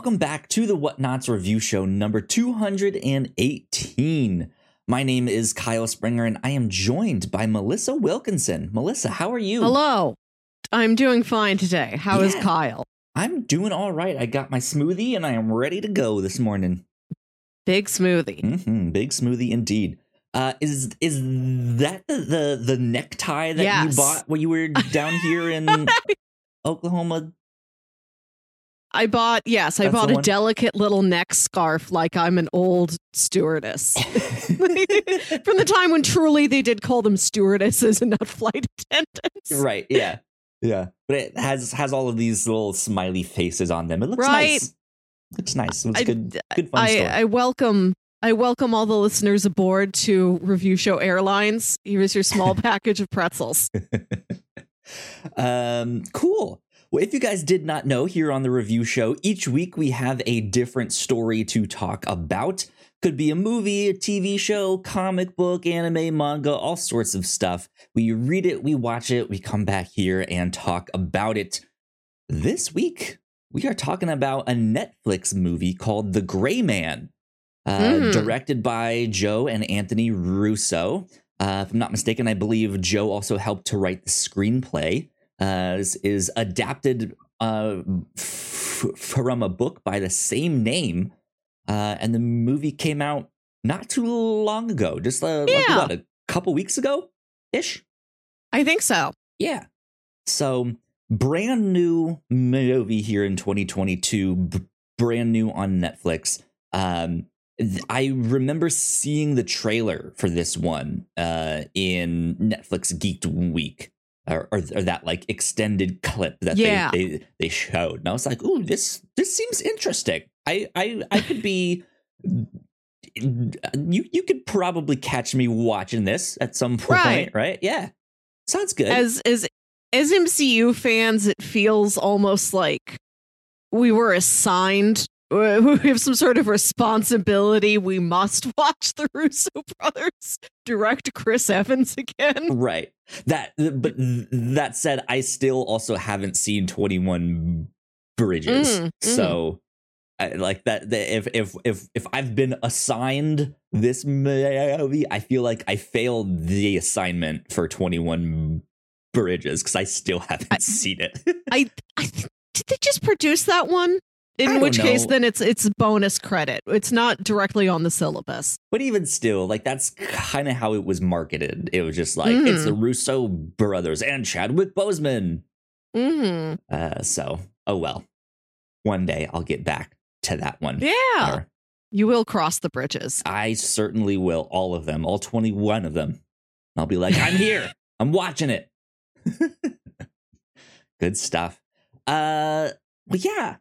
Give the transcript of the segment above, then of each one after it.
welcome back to the Whatnauts review show number 218. My name is Kyle Springer and I am joined by Melissa Wilkinson. Melissa, how are you? Hello. I'm doing fine today. How is Yeah. Kyle? I'm doing all right. I got my smoothie and I am ready to go this morning. Big smoothie. hmm Big smoothie indeed. Uh, is is that the, the the necktie that you bought when you were down here in Oklahoma? I bought, yes, I That's bought a one? delicate little neck scarf like I'm an old stewardess. From the time when truly they did call them stewardesses and not flight attendants. right. Yeah. Yeah. But it has has all of these little smiley faces on them. It looks Right. nice. Looks nice. It was I- good. Good fun I, story. I welcome I welcome all the listeners aboard to Review Show Airlines. Here's your small package of pretzels. um, cool. Well, if you guys did not know, here on the review show, each week we have a different story to talk about. Could be a movie, a TV show, comic book, anime, manga, all sorts of stuff. We read it, we watch it, we come back here and talk about it. This week, we are talking about a Netflix movie called The Gray Man, uh, Mm. directed by Joe and Anthony Russo. Uh, if I'm not mistaken, I believe Joe also helped to write the screenplay. Uh, is, is adapted uh, f- from a book by the same name, uh, and the movie came out not too long ago, just uh, like what a couple weeks ago, ish. I think so. Yeah. So, brand new movie here in 2022, b- brand new on Netflix. Um, th- I remember seeing the trailer for this one uh, in Netflix Geeked Week. Or, or, or that like extended clip that Yeah. they, they they showed, and I was like, "Ooh, this this seems interesting." I I I could be, you you could probably catch me watching this at some point, Right. right? Yeah, sounds good. as as as MCU fans, it feels almost like we were assigned. We have some sort of responsibility. We must watch the Russo brothers direct Chris Evans again. Right. That but that said, I still also haven't seen 21 Bridges. Mm, mm. So I, like that the, if if if if I've been assigned this movie, I feel like I failed the assignment for 21 Bridges cuz I still haven't I- seen it. I, I did they just produce that one? In which case, then it's it's bonus credit. It's not directly on the syllabus. but even still, like that's kind of how it was marketed. It was just like it's Mhm. the Russo brothers and Chadwick Boseman. hmm Uh, so, oh well. One day I'll get back to that one. Yeah, Or you will cross the bridges. I certainly will. All of them, all 21 of them. I'll be like, I'm here. I'm watching it. Good stuff. Uh, well, yeah.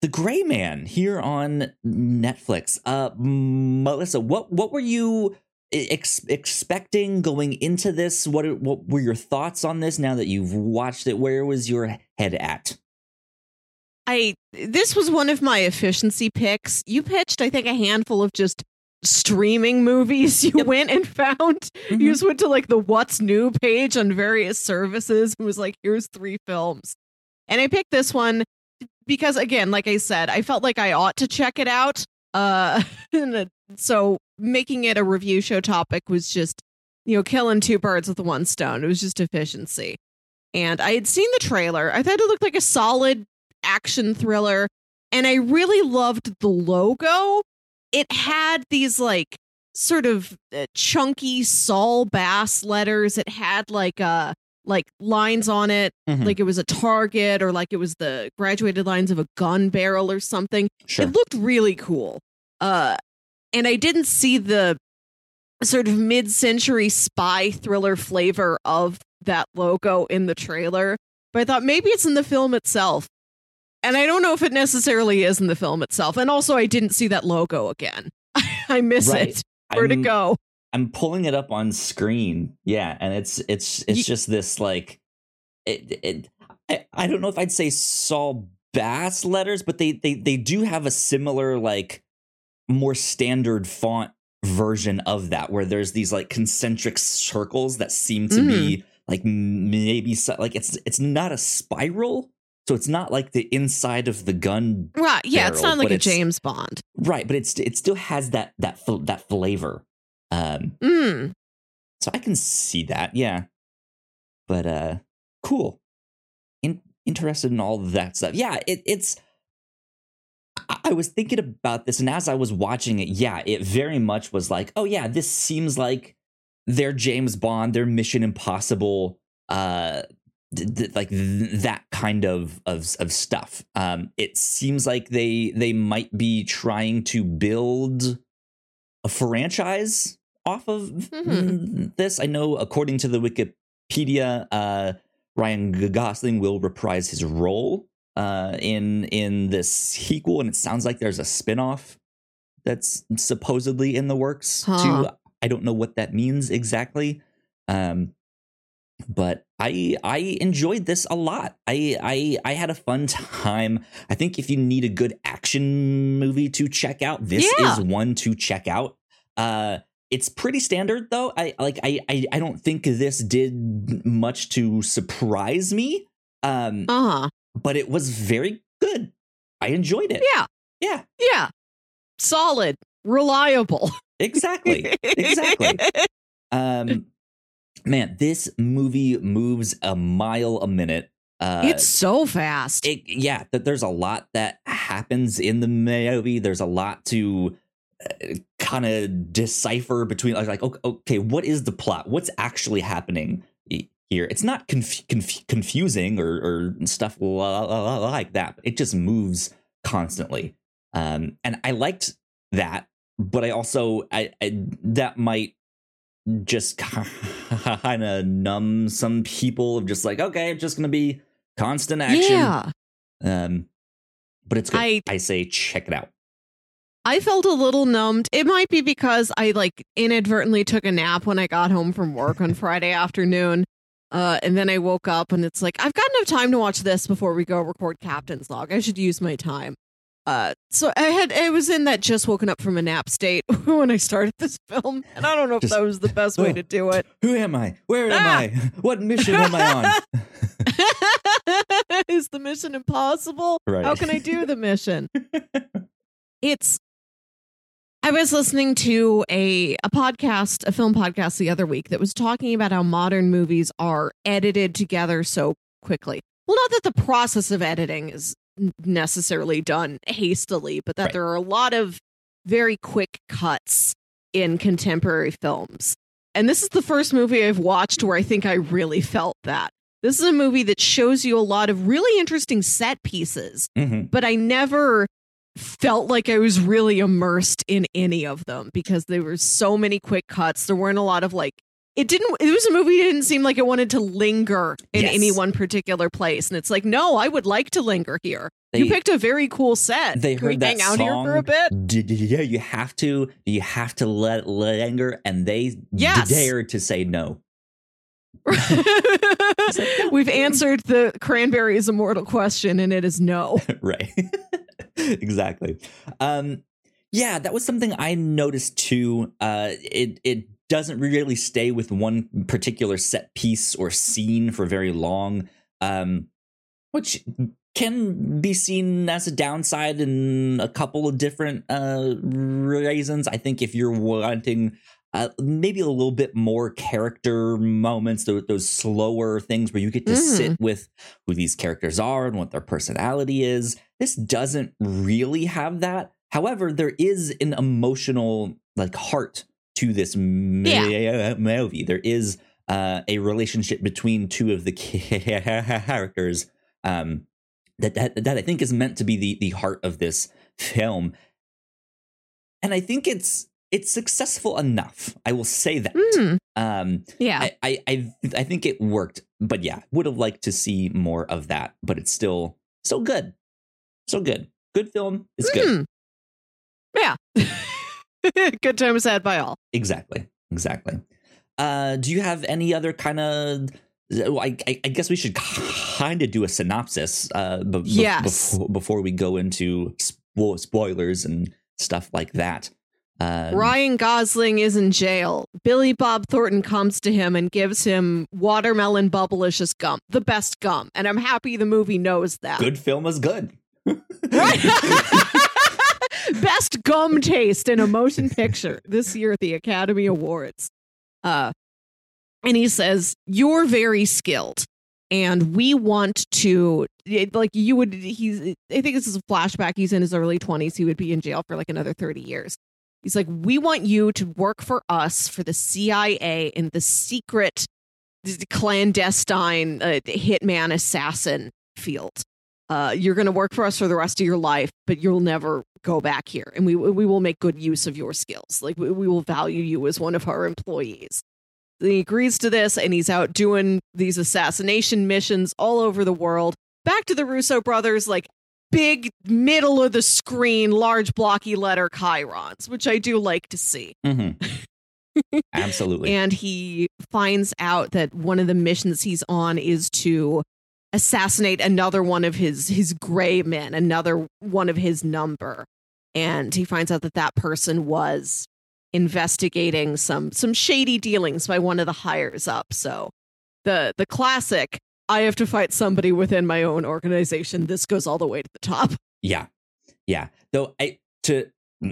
The Gray Man here on Netflix. Uh, Melissa, what what were you ex- expecting going into this? What what were your thoughts on this? Now that you've watched it, where was your head at? I this was one of my efficiency picks. You pitched, I think, a handful of just streaming movies you Yep. went and found. You just went to like the what's new page on various services and was like, here's three films. And I picked this one because again, like I said, I felt like I ought to check it out. Uh so making it a review show topic was just, you know, killing two birds with one stone. It was just efficiency. And I had seen the trailer. I thought it looked like a solid action thriller. And I really loved the logo. It had these like sort of uh, chunky Saul Bass letters. It had like uh like lines on it, Mhm. like it was a target or like it was the graduated lines of a gun barrel or something. Sure. It looked really cool. Uh and I didn't see the sort of mid-century spy thriller flavor of that logo in the trailer, but I thought maybe it's in the film itself. And I don't know if it necessarily is in the film itself. And also I didn't see that logo again. I miss Right. it. Where'd I'm- it go? I'm pulling it up on screen. Yeah, and it's it's it's just this like it, it I, I don't know if I'd say Saul Bass letters, but they they they do have a similar like more standard font version of that where there's these like concentric circles that seem to be mm. like maybe so, like it's it's not a spiral So it's not like the inside of the gun, Right. Yeah, it's not like a James Bond. right? But it's it still has that that that flavor. Um, Mm. so I can see that, yeah. But uh, cool. In- interested in all that stuff. Yeah, it, it's. I-, I was thinking about this, and as I was watching it, yeah, it very much was like, oh yeah, this seems like their James Bond, their Mission Impossible, uh, th- th- like th- that kind of of of stuff. Um, it seems like they they might be trying to build a franchise off of Mhm. this. I know, according to the Wikipedia, uh, Ryan Gosling will reprise his role uh, in in this sequel, and it sounds like there's a spinoff that's supposedly in the works Huh. too. I don't know what that means exactly, um, but I I enjoyed this a lot. I I I had a fun time. I think if you need a good action movie to check out, this Yeah. is one to check out. Uh, it's pretty standard though. I like I, I I don't think this did much to surprise me. Um, Uh huh. but it was very good. I enjoyed it. Yeah. Yeah, Yeah. Solid. Reliable. exactly. exactly. Um, man, this movie moves a mile a minute. Uh, it's so fast. it, yeah, that there's a lot that happens in the movie. There's a lot to kind of decipher between like, like okay, okay, what is the plot? What's actually happening here? It's not conf- conf- confusing or, or stuff like that. But it just moves constantly, um, and I liked that. But I also I, I that might just kind of numb some people of just like okay, it's just gonna be constant action. yeah. Um, but it's good. I, I- say check it out. I felt a little numbed. It might be because I like inadvertently took a nap when I got home from work on Friday afternoon. Uh, and then I woke up and it's like, I've got enough time to watch this before we go record Captain's Log. I should use my time. Uh, so I had, I was in that just woken up from a nap state when I started this film. And I don't know if Just- that was the best way Oh. to do it. Who am I? Where am Ah! I? What mission am I on? Is the mission impossible? Right. How can I do the mission? it's I was listening to a a podcast, a film podcast the other week that was talking about how modern movies are edited together so quickly. Well, not that the process of editing is necessarily done hastily, but that Right. there are a lot of very quick cuts in contemporary films. And this is the first movie I've watched where I think I really felt that. This is a movie that shows you a lot of really interesting set pieces, Mhm. but I never felt like I was really immersed in any of them because there were so many quick cuts. There weren't a lot of like it didn't it was a movie didn't seem like it wanted to linger in Yes. any one particular place. And it's like, no, I would like to linger here. They, you picked a very cool set. they Can we that hang out song. here for a bit? D- d- Yeah, you have to. You have to let linger, and they Yes. dared to say no. We've answered the cranberries immortal question, and it is no. right. exactly. Um, yeah, that was something I noticed too. Uh, it it doesn't really stay with one particular set piece or scene for very long, um, which can be seen as a downside in a couple of different uh, reasons. I think if you're wanting uh, maybe a little bit more character moments, those, those slower things where you get to Mhm. sit with who these characters are and what their personality is. This doesn't really have that. However, there is an emotional like heart to this Yeah. movie. There is uh, a relationship between two of the characters um, that, that that I think is meant to be the the heart of this film, and I think it's it's successful enough. I will say that. Mm, Um, yeah. I, I I I think it worked, but yeah, would have liked to see more of that. But it's still still good, so good, good film. It's good. Mm. Yeah. Good times had by all. Exactly, exactly. Uh, do you have any other kind of? I, I I guess we should kind of do a synopsis. Uh, be- Yes. before, before we go into spo- spoilers and stuff like that. Um, Ryan Gosling is in jail. Billy Bob Thornton comes to him and gives him watermelon bubblicious gum, the best gum. And I'm happy the movie knows that. Good film is good. Right? best gum taste in a motion picture this year at the Academy Awards. Uh, and he says, You're very skilled. And we want to, like, you would, he's, I think this is a flashback. He's in his early 20s. He would be in jail for like another 30 years. He's like, We want you to work for us for the CIA in the secret, clandestine uh, hitman assassin field. Uh, you're going to work for us for the rest of your life, but you'll never go back here, and we we will make good use of your skills. Like we, we will value you as one of our employees. He agrees to this, and he's out doing these assassination missions all over the world. Back to the Russo brothers, like big middle of the screen, large blocky letter chyrons, which I do like to see. Mhm. Absolutely. And he finds out that one of the missions he's on is to assassinate another one of his his gray men, another one of his number. And he finds out that that person was investigating some some shady dealings by one of the hires up. So the the classic I have to fight somebody within my own organization. This goes all the way to the top. Yeah. Yeah. Though I to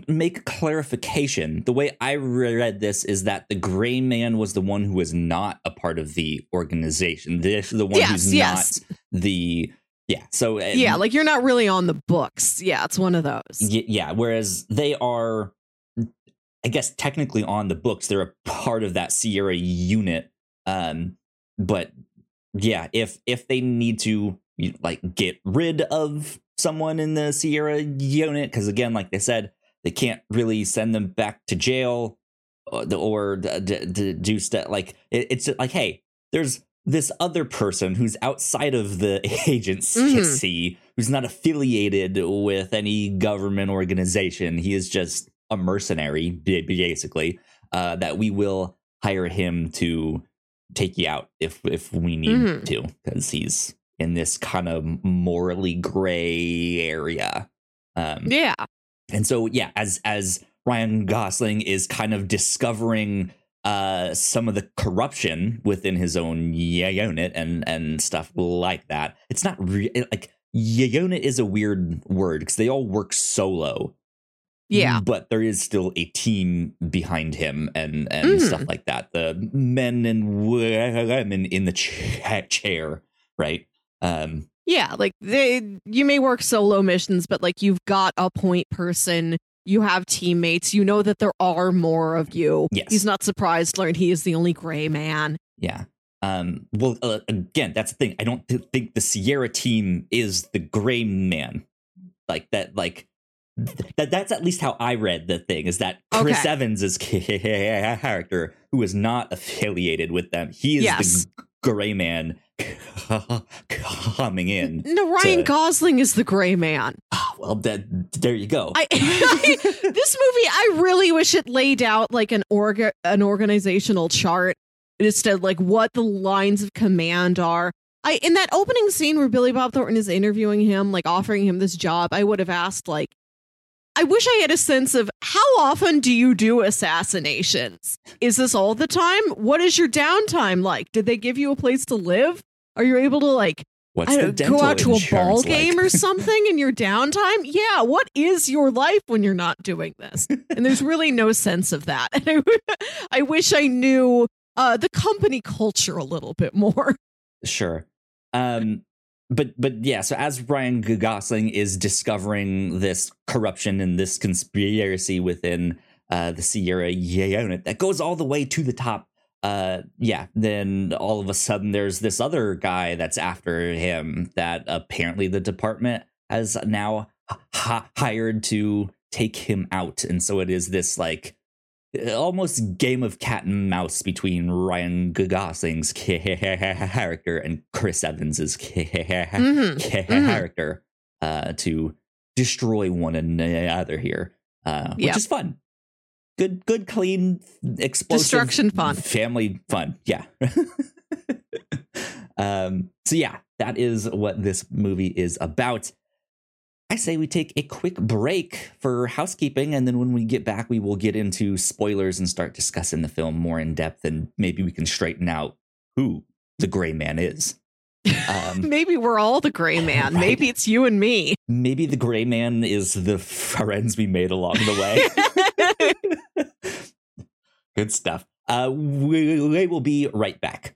make clarification, the way I read this is that the gray man was the one who was not a part of the organization. This the one Yes, who's yes. not the yeah. So uh, Yeah, like you're not really on the books. Yeah, it's one of those. y- yeah, whereas they are I guess technically on the books, they're a part of that Sierra unit. Um but yeah, if if they need to like get rid of someone in the Sierra unit, because again, like they said, they can't really send them back to jail or, or d- d- do stuff like it, it's like, hey, there's this other person who's outside of the agency who's not affiliated with any government organization. He is just a mercenary, basically. Uh, that we will hire him to take you out if if we need Mhm. to, because he's in this kind of morally gray area. Um, Yeah. and so yeah as as ryan gosling is kind of discovering uh some of the corruption within his own unit and and stuff like that it's not re- like unit is a weird word because they all work solo Yeah. but there is still a team behind him and and Mhm. stuff like that the men and women in the cha- chair right um Yeah, like they you may work solo missions, but like you've got a point person, you have teammates, you know that there are more of you. Yes. He's not surprised to learn he is the only gray man. Yeah. Um, well, uh, again, that's the thing. I don't th- think the Sierra team is the gray man. Like that, like that. That's at least how I read the thing. Is that Chris Okay. Evans' is a character, who is not affiliated with them, he is Yes. the gray man coming in. No, Ryan to- Gosling is the gray man. Ah, well, that, there you go. I, this movie, I really wish it laid out like an org an organizational chart instead, like what the lines of command are. I in that opening scene where Billy Bob Thornton is interviewing him, like offering him this job, I would have asked like. I wish I had a sense of how often do you do assassinations? Is this all the time? What is your downtime like? Did they give you a place to live? Are you able to like What's I don't- go out to a ball like? game or something in your downtime. Yeah, what is your life when you're not doing this? And there's really no sense of that. And I, I wish I knew uh, the company culture a little bit more. Sure. Um but but yeah, so as Ryan Gosling is discovering this corruption and this conspiracy within uh the Sierra unit that goes all the way to the top. Uh yeah, then all of a sudden there's this other guy that's after him that apparently the department has now h- hired to take him out. And so it is this like almost game of cat and mouse between Ryan Gosling's character and Chris Evans's Mhm. character uh, to destroy one another here, uh, which Yep. is fun. Good, good, clean, explosive Destruction fun. family fun. Yeah. um. So yeah, that is what this movie is about. I say we take a quick break for housekeeping, and then when we get back, we will get into spoilers and start discussing the film more in depth, and maybe we can straighten out who the Gray Man is. Um, maybe we're all the Gray Man. Right. Maybe it's you and me. Maybe the Gray Man is the friends we made along the way. Good stuff. Uh, we, we will be right back.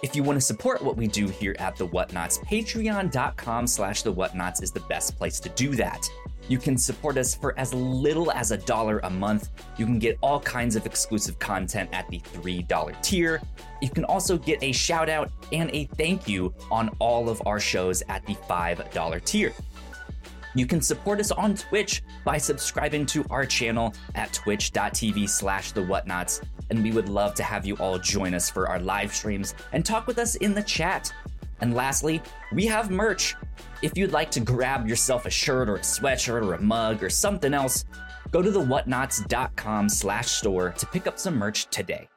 If you want to support what we do here at The Whatnauts, patreon.com slash The Whatnauts is the best place to do that. You can support us for as little as a dollar a month. You can get all kinds of exclusive content at the $3 tier. You can also get a shout out and a thank you on all of our shows at the $5 tier. You can support us on Twitch by subscribing to our channel at twitch.tv slash the whatnauts and we would love to have you all join us for our live streams and talk with us in the chat. And lastly, we have merch. If you'd like to grab yourself a shirt or a sweatshirt or a mug or something else, go to the whatnauts.com slash store to pick up some merch today.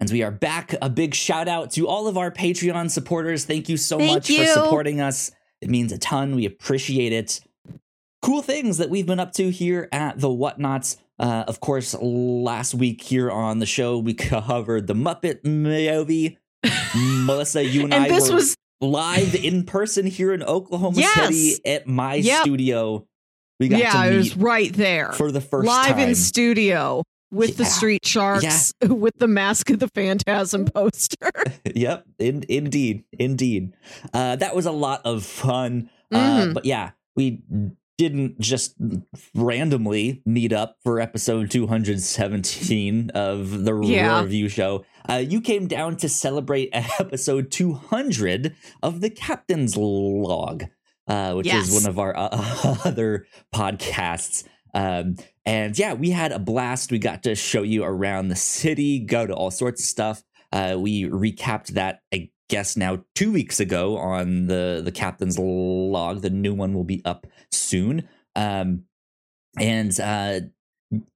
And we are back. A big shout out to all of our Patreon supporters. Thank you so Thank much you. for supporting us. It means a ton. We appreciate it. Cool things that we've been up to here at the Whatnauts. Uh, of course, last week here on the show, we covered the Muppet movie. Melissa, you and, and I this were was live in person here in Oklahoma Yes. City at my Yep. studio. We got yeah, to it meet was right there. for the first Live time. in studio with the Street Sharks, with the Mask of the Phantasm poster. yep, in, indeed, indeed. Uh, that was a lot of fun. Uh, Mhm. but yeah, we didn't just randomly meet up for episode 217 of the Yeah. review show. Uh, you came down to celebrate episode 200 of the Captain's Log, uh, which Yes. is one of our uh, other podcasts. Um, and yeah, we had a blast. We got to show you around the city, go to all sorts of stuff. Uh, we recapped that, I guess, now two weeks ago on the the captain's log. The new one will be up soon. Um, and uh,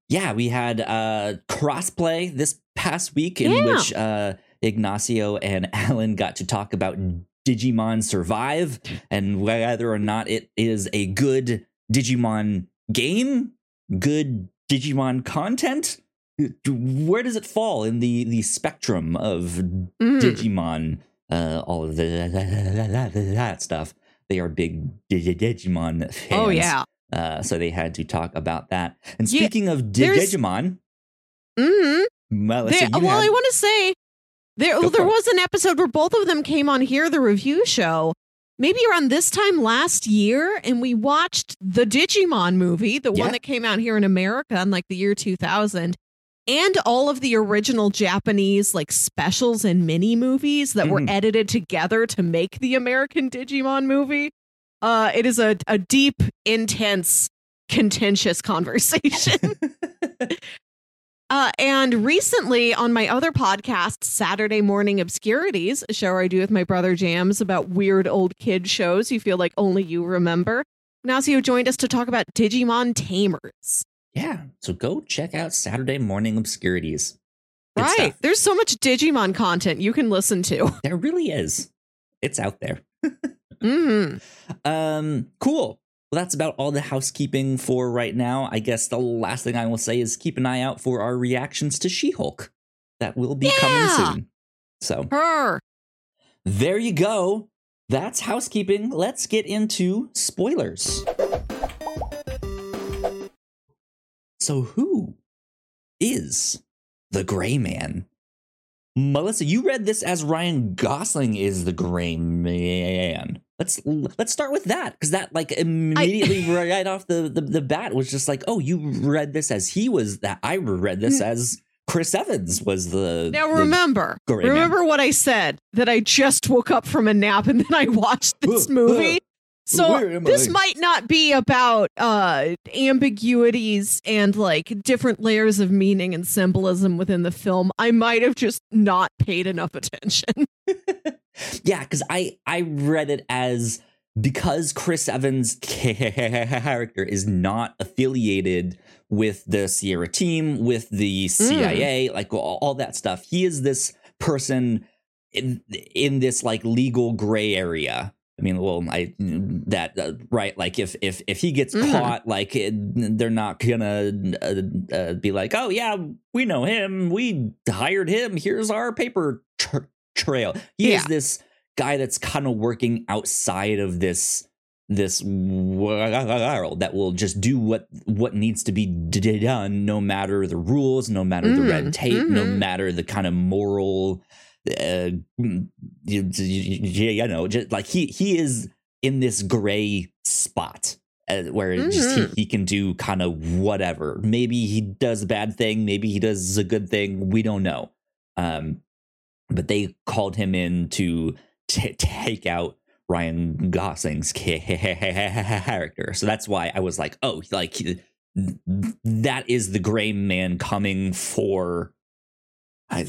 yeah, we had uh, crossplay this past week in Yeah. which uh, Ignacio and Alan got to talk about Digimon Survive and whether or not it is a good Digimon game, good Digimon content. Where does it fall in the the spectrum of Mm. Digimon? Uh, all of the that stuff. They are big Digimon fans. Oh yeah. Uh, so they had to talk about that. And Yeah, speaking of there's- Digimon, hmm Melissa, There, you well, had- I want to say there there it. was an episode where both of them came on here, the review show, maybe around this time last year, and we watched the Digimon movie, the Yeah. one that came out here in America in like the year 2000, and all of the original Japanese like specials and mini movies that were Mhm. edited together to make the American Digimon movie. Uh, it is a, a deep, intense, contentious conversation. Uh, and recently on my other podcast, Saturday Morning Obscurities, a show I do with my brother Jams about weird old kid shows you feel like only you remember, Ignacio joined us to talk about Digimon Tamers. yeah. So go check out Saturday Morning Obscurities. Good right. stuff. There's so much Digimon content you can listen to. There really is. It's out there. hmm Um, cool. Well, that's about all the housekeeping for right now. I guess the last thing I will say is keep an eye out for our reactions to She Hulk. That will be Yeah. coming soon. So Her. there you go. That's housekeeping. Let's get into spoilers. So, who is the Gray Man? Melissa, you read this as Ryan Gosling is the Gray Man. Let's let's start with that because that like immediately right off the, the the bat was just like, oh, you read this as he was that. I read this mm. as Chris Evans was the Now the remember, Man. remember what I said that I just woke up from a nap and then I watched this movie. So this might not be about uh ambiguities and like different layers of meaning and symbolism within the film. I might have just not paid enough attention. yeah, because I I read it as because Chris Evans' character is not affiliated with the Sierra team, with the CIA, like all, all that stuff. He is this person in in this like legal gray area. I mean, well, I that uh, right. Like, if if if he gets Mhm. caught, like it, they're not gonna uh, uh, be like, oh yeah, we know him, we hired him. Here's our paper tr- trail. He is this guy that's kind of working outside of this this world that will just do what what needs to be d- done, no matter the rules, no matter the red Mm, tape, no mhm. matter the kind of moral uh, you, you, you know, just like he he is in this gray spot uh, where it just he, Mhm. he can do kind of whatever. Maybe he does a bad thing, maybe he does a good thing. We don't know. Um, but they called him in to t- take out Ryan Gosling's character. So that's why I was like, oh, like that is the gray man coming for. I,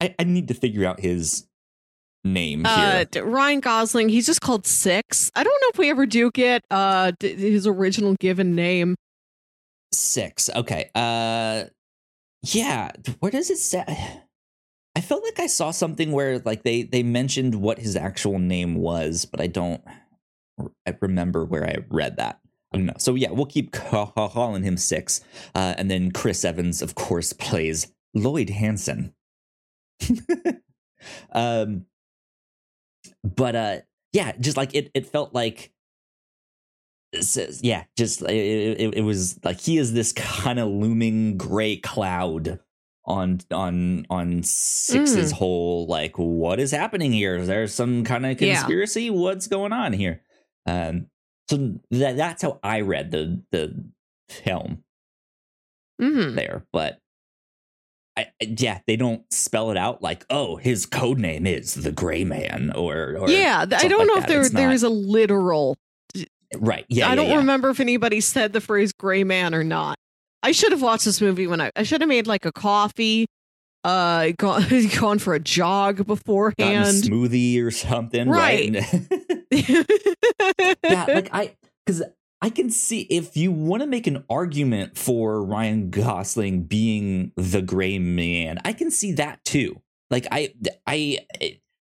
I, I need to figure out his name Uh, here. Ryan Gosling, he's just called Six. I don't know if we ever do get uh his original given name. Six. Okay. Uh, yeah. Where does it say? I felt like I saw something where like they they mentioned what his actual name was, but I don't. I remember where I read that. I don't know. So yeah, we'll keep calling him Six, uh, and then Chris Evans, of course, plays Lloyd Hansen. um, but uh, yeah, just like it, it felt like yeah just it, it, it was like he is this kind of looming gray cloud on on on six's whole like what is happening here? Is there some kind of Yeah. conspiracy? What's going on here? Um so that that's how i read the the film hmm there but I, yeah, they don't spell it out like, oh, his code name is the Gray Man, or, or Yeah, I don't like know that. if there It's there not- is a literal. right. Yeah, I yeah, don't yeah. remember if anybody said the phrase "gray man" or not. I should have watched this movie when I. I should have made like a coffee, uh, gone gone for a jog beforehand. smoothie or something, right? yeah, like I because I can see if you want to make an argument for Ryan Gosling being the gray man, I can see that too. Like I I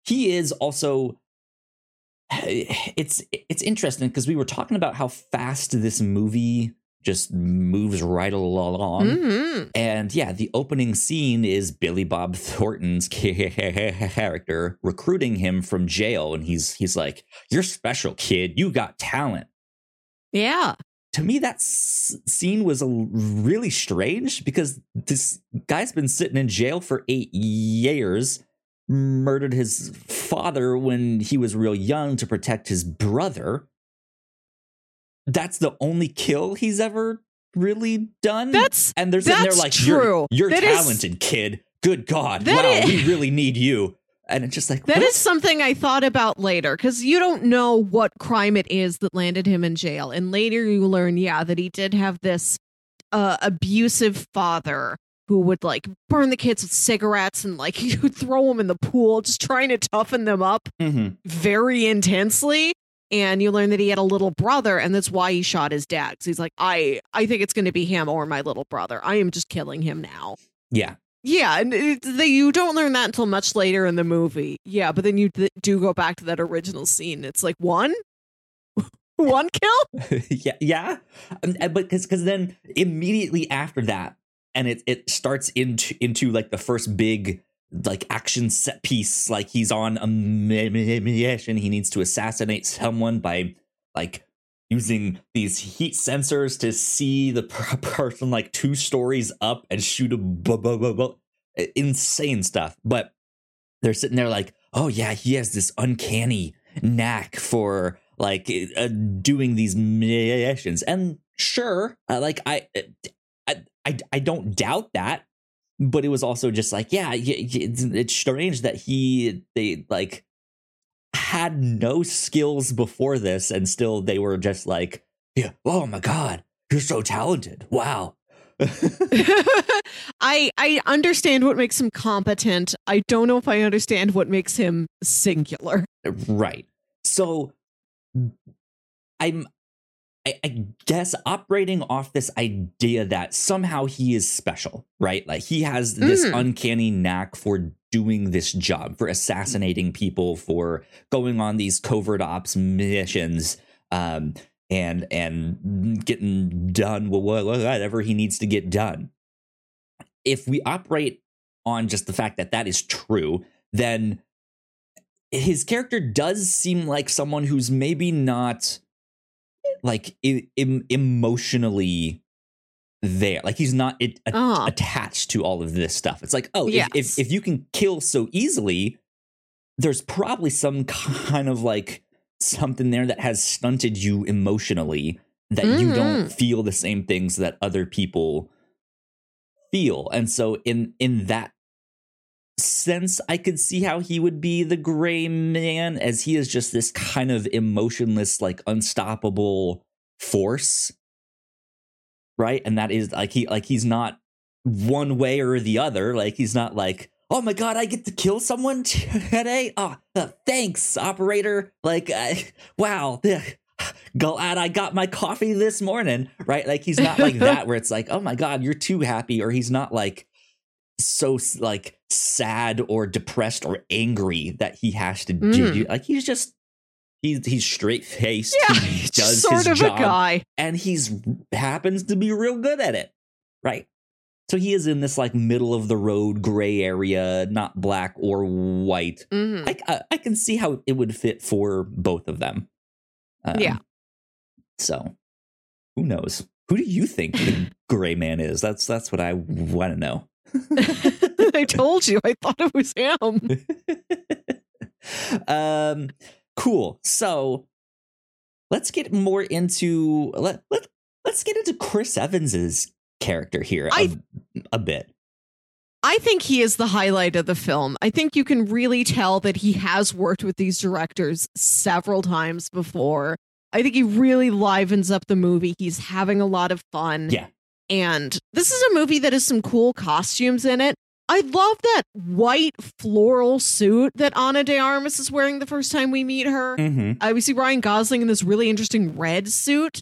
he is also it's it's interesting because we were talking about how fast this movie just moves right along. Mhm. And yeah, the opening scene is Billy Bob Thornton's character recruiting him from jail, and he's he's like, "You're special, kid. You got talent." Yeah, To me, that s- scene was a really strange because this guy's been sitting in jail for eight years, murdered his father when he was real young to protect his brother. That's the only kill he's ever really done. that's and they're sitting there like, true. "You're, you're That is- talented, kid. Good God, wow, is- we really need you." And it's just like That what? is something I thought about later because you don't know what crime it is that landed him in jail. And later you learn, yeah, that he did have this uh, abusive father who would like burn the kids with cigarettes and like he would throw them in the pool, just trying to toughen them up Mhm. very intensely. And you learn that he had a little brother, and that's why he shot his dad. 'Cause he's like, I, I think it's going to be him or my little brother. I am just killing him now. Yeah, Yeah, and it, they, you don't learn that until much later in the movie. Yeah, but then you th- do go back to that original scene. It's like one, one kill. yeah, yeah. And- but because because then immediately after that, and it it starts into into like the first big like action set piece. Like he's on a mi- mi- mission. He needs to assassinate someone by like using these heat sensors to see the per- person like two stories up and shoot a bu- bu- bu- bu- insane stuff. But they're sitting there like, oh yeah, he has this uncanny knack for like uh, doing these missions. And sure, uh, like I, I, I, I don't doubt that. But it was also just like, yeah, it's strange that he they like had no skills before this and still they were just like, yeah, oh my god, you're so talented. Wow. I I understand what makes him competent. I don't know if I understand what makes him singular. Right. So I'm I, I guess operating off this idea that somehow he is special, right? Like he has this Mm. uncanny knack for doing this job, for assassinating people, for going on these covert ops missions, um, and and getting done whatever he needs to get done. If we operate on just the fact that that is true, then his character does seem like someone who's maybe not like em- emotionally there. Like he's not it, a- Ah. attached to all of this stuff. It's like oh if, Yes. if if you can kill so easily there's probably some kind of like something there that has stunted you emotionally that you don't feel the same things that other people feel. And so in in that sense i could see how he would be the gray man as he is just this kind of emotionless like unstoppable force right? And that is like he like he's not one way or the other like he's not like oh my god i get to kill someone today? Oh uh, thanks operator. Like uh, wow glad i got my coffee this morning right? Like he's not like that where it's like oh my god you're too happy or he's not like so like sad or depressed or angry that he has to do Mm. like he's just he's he's straight faced Yeah, he he's does sort his of job a guy. and he's happens to be real good at it right so he is in this like middle of the road gray area not black or white Mhm. I, I I can see how it would fit for both of them Um, Yeah. so who knows who do you think the gray man is that's that's what i want to know I told you. I thought it was him. um cool so let's get more into let, let let's get into chris evans's character here I- a, a bit I think he is the highlight of the film. I think you can really tell that he has worked with these directors several times before. I think he really livens up the movie. He's having a lot of fun. Yeah. And this is a movie that has some cool costumes in it. I love that white floral suit that Ana de Armas is wearing the first time we meet her. mm-hmm. Uh, we see Ryan Gosling in this really interesting red suit,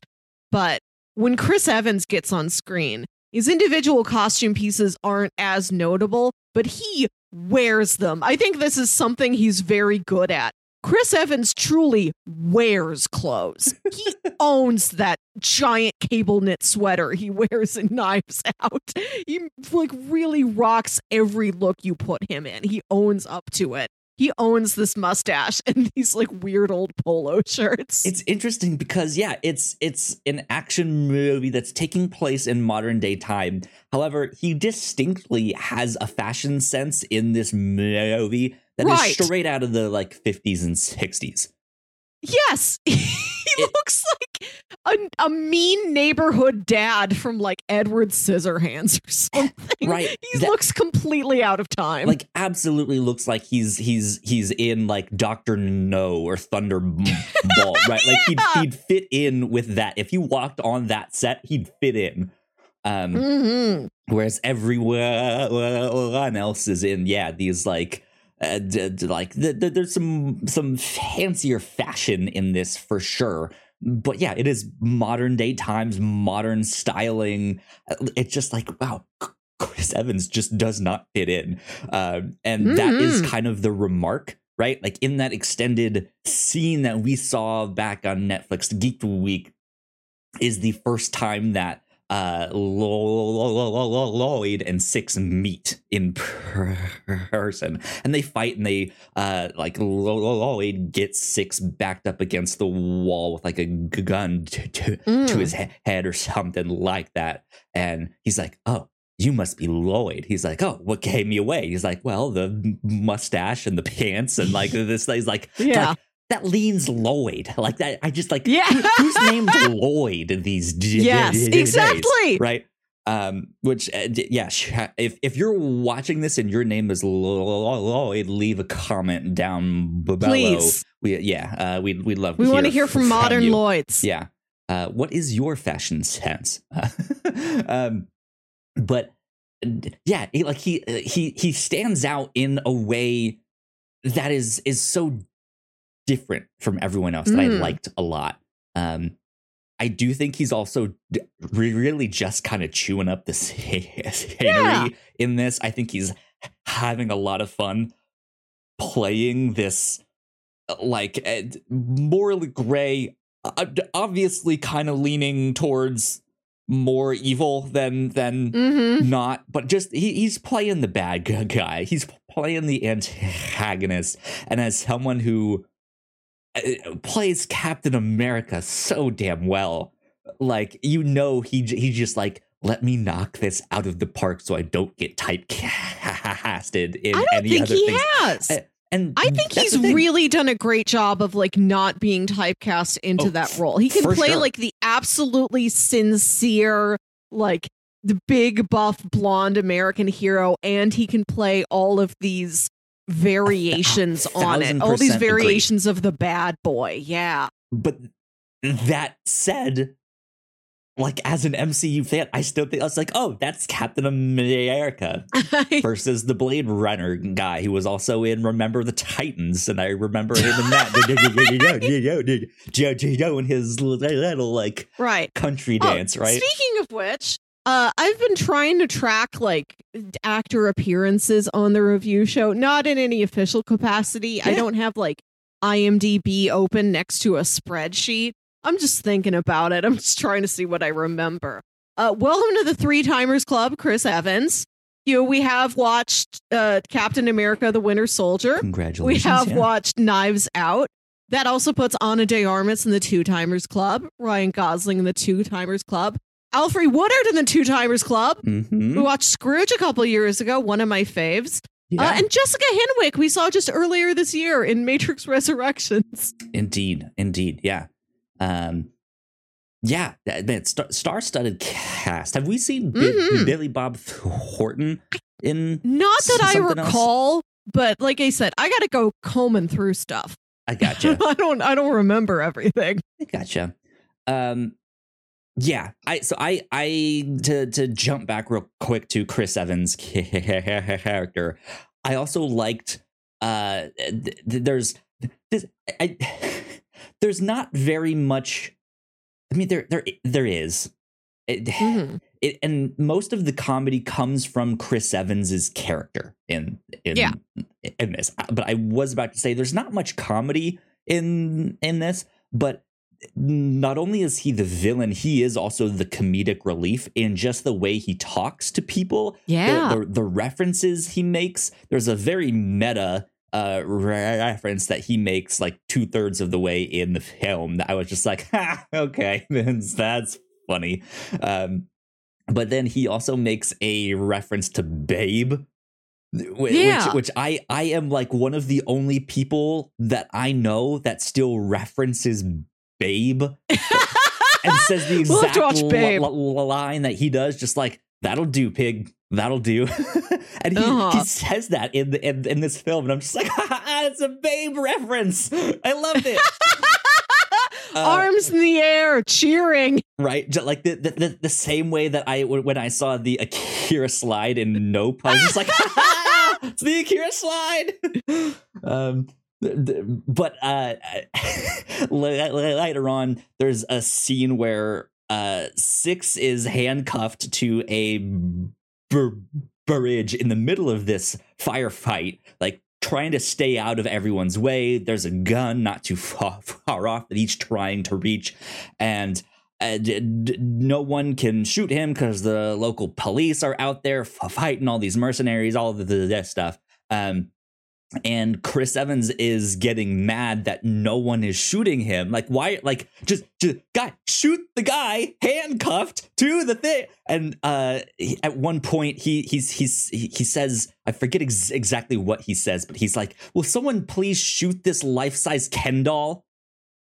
but when Chris Evans gets on screen, his individual costume pieces aren't as notable, but he wears them. I think this is something he's very good at. Chris Evans truly wears clothes. He owns that giant cable knit sweater he wears in Knives Out. He like really rocks every look you put him in. He owns up to it. He owns this mustache and these like weird old polo shirts. it's interesting because yeah it's it's an action movie that's taking place in modern day time however he distinctly has a fashion sense in this movie that is Right. straight out of the like 50s and 60s yes, he looks like a, a mean neighborhood dad from like Edward Scissorhands or something. Right. He That- looks completely out of time. like absolutely looks like he's he's he's in like Doctor No or Thunderball, right? Like he'd he'd fit in with that. If he walked on that set, he'd fit in. Um, Mhm. whereas everyone else is in, yeah, these like. Uh, d- d- like th- th- there's some some fancier fashion in this for sure. But yeah it is modern day times modern styling. Uh, it's just like wow chris evans just does not fit in. Um, and that is kind of the remark right? Like in that extended scene that we saw back on netflix geek week is the first time that uh Lo- Lo- Lo- Lo- Lo- Lloyd and Six meet in person and they fight and they uh like Lo- Lo- Lloyd gets Six backed up against the wall with like a gun to, to, to Mm. his he- head or something like that and he's like oh you must be Lloyd. He's like, oh, what gave me away? He's like, well, the mustache and the pants and like this. He's like, Yeah. like, that leans Lloyd. Like that. I just like, Yeah. who- who's named Lloyd these d- yes, days, exactly. right? Um, which uh, yeah, if if you're watching this and your name is Lloyd, leave a comment down below. Please. We yeah, uh, we we'd love. To We want to hear from modern you. Lloyds. Yeah. Uh, what is your fashion sense? um, but yeah, he, like he uh, he he stands out in a way that is is so different from everyone else that I Mhm. liked a lot. Um, I do think he's also d- really just kind of chewing up the scenery Yeah. in this. I think he's having a lot of fun playing this uh, like uh, morally gray, uh, obviously kind of leaning towards more evil than than Mm-hmm. not, but just he, he's playing the bad guy. He's playing the antagonist, and as someone who plays Captain America so damn well, like you know, he j- he just like let me knock this out of the park so I don't get typecasted in I don't any think he things. has. Uh, And I think he's really done a great job of like not being typecast into Oh, that role. He can play sure. like the absolutely sincere, like the big buff blonde American hero, and he can play all of these variations on it. All these percent agree. variations of the bad boy. Yeah. But that said, like as an MCU fan, I still think I was like, oh, that's Captain America versus the Blade Runner guy who was also in Remember the Titans, and I remember him in that Joe in his little like right. country Oh, dance, right? Speaking of which, uh, I've been trying to track like actor appearances on the review show, not in any official capacity. I don't have like IMDb open next to a spreadsheet. I'm just thinking about it. I'm just trying to see what I remember. Uh, welcome to the Three Timers Club, Chris Evans. You know, we have watched uh, Captain America: The Winter Soldier. Congratulations! We have yeah. watched Knives Out. That also puts Ana de Armas in the Two Timers Club, Ryan Gosling in the Two Timers Club, Alfre Woodard in the Two Timers Club. Mhm. We watched Scrooge a couple years ago, one of my faves. Yeah. Uh, and Jessica Henwick, we saw just earlier this year in Matrix Resurrections. Indeed, indeed, yeah, um, yeah. That, that star- star-studded cast. Have we seen Mhm. Billy Bob Thornton in? Not that I Something else? recall, but like I said, I got to go combing through stuff. I gotcha. I don't. I don't remember everything. I gotcha. Um, yeah. I so I I to to jump back real quick to Chris Evans' character. I also liked. Uh, th- th- there's this. I, there's not very much. I mean, there there there is. It, Mhm. it, and most of the comedy comes from Chris Evans's character in in Yeah. in this. But I was about to say there's not much comedy in in this, but not only is he the villain, he is also the comedic relief in just the way he talks to people. Yeah. The, the, references he makes. There's a very meta uh reference that he makes like two thirds of the way in the film that I was just like, ha, okay, that's, funny. Um, but then he also makes a reference to Babe. Which, Yeah. which I I am like one of the only people that I know that still references Babe and says the We'll exact watch li- Babe. line that he does, just like that'll do, pig, that'll do, and he, Uh-huh. he says that in, the, in in this film, and I'm just like, it's a Babe reference. I loved it. Uh, Arms in the air, cheering. right? Just like the, the the same way that I when I saw the Akira slide in Nope, I was just like, it's the Akira slide. um, but uh, la- la- later on, there's a scene where uh Six is handcuffed to a br- bridge in the middle of this firefight, like trying to stay out of everyone's way. There's a gun not too far, far off that he's trying to reach, and uh, d- d- no one can shoot him because the local police are out there f- fighting all these mercenaries, all of the, this stuff. Um, and Chris Evans is getting mad that no one is shooting him. Like, why? Like, just, just guy, shoot the guy handcuffed to the thing. And uh, he- at one point, he he's he's he, he says, I forget ex- exactly what he says, but he's like, "Will someone please shoot this life size Ken doll?"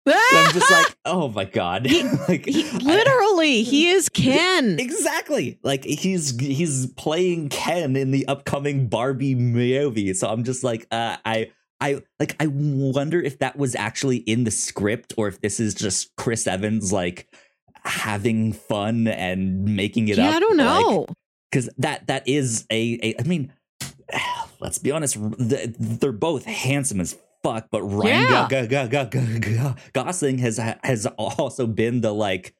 I'm just like, oh my god, He- like He, I- literally, he is Ken. Exactly. Like he's he's playing Ken in the upcoming Barbie movie. So I'm just like, uh, I I like I wonder if that was actually in the script or if this is just Chris Evans like having fun and making it Yeah, up. I don't know. Because that that is a, a I mean, let's be honest, they're both handsome as fuck, but Ryan Yeah. Go- Go- Go- Go- Go- Gosling has has also been the like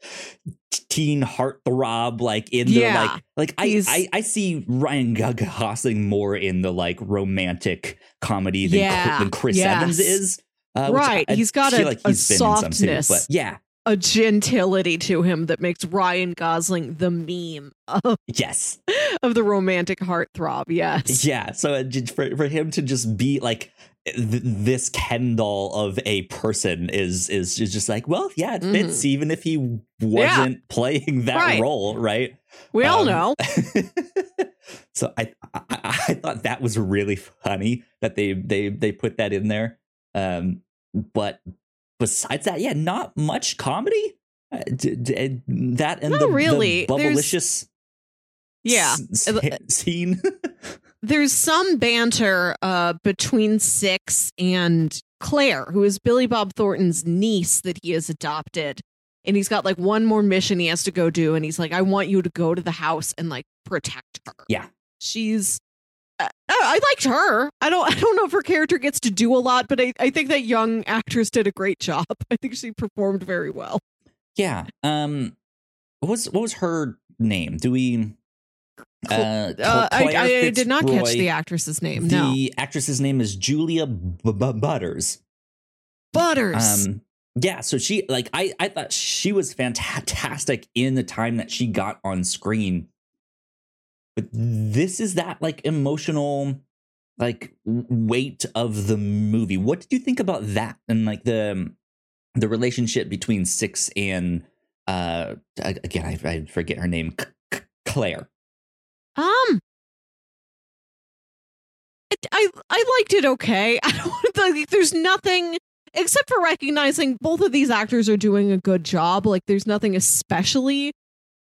teen heartthrob, like in the Yeah. like like I, I I see Ryan Go- Gosling more in the like romantic comedy than, Yeah, than Chris yes. Evans is. Uh, Right, I he's got a- like a he's been in too, softness. but yeah, A gentility to him that makes Ryan Gosling the meme of, yes. of the romantic heartthrob. Yes. Yeah, so it, for for him to just be like th- this Ken doll of a person is is is just like, well, yeah, it fits even if he wasn't playing that Mm-hmm. Right. role, right? We all Um, know. so I, I I thought that was really funny that they they they put that in there. Um, but besides that, yeah, not much comedy. Uh, d- d- that and Not the, really. the bubblicious Yeah. s- Uh, s- scene. There's some banter uh, between Six and Claire, who is Billy Bob Thornton's niece that he has adopted. And he's got like one more mission he has to go do. And he's like, I want you to go to the house and like protect her. Yeah. She's. Uh, I liked her. I don't. I don't know if her character gets to do a lot, but I, I think that young actress did a great job. I think she performed very well. Yeah. Um what was what was her name? Do we uh, Uh, I, I, I did not catch the actress's name. no, The actress's name is Julia B- B- Butters. Butters. Um yeah, so she like I I thought she was fantastic in the time that she got on screen. But this is that like emotional like weight of the movie. What did you think about that and like the the relationship between Six and uh again I, I forget her name C- C- Claire. Um, I, I I liked it okay. I don't like. There's nothing except for recognizing both of these actors are doing a good job. Like, there's nothing especially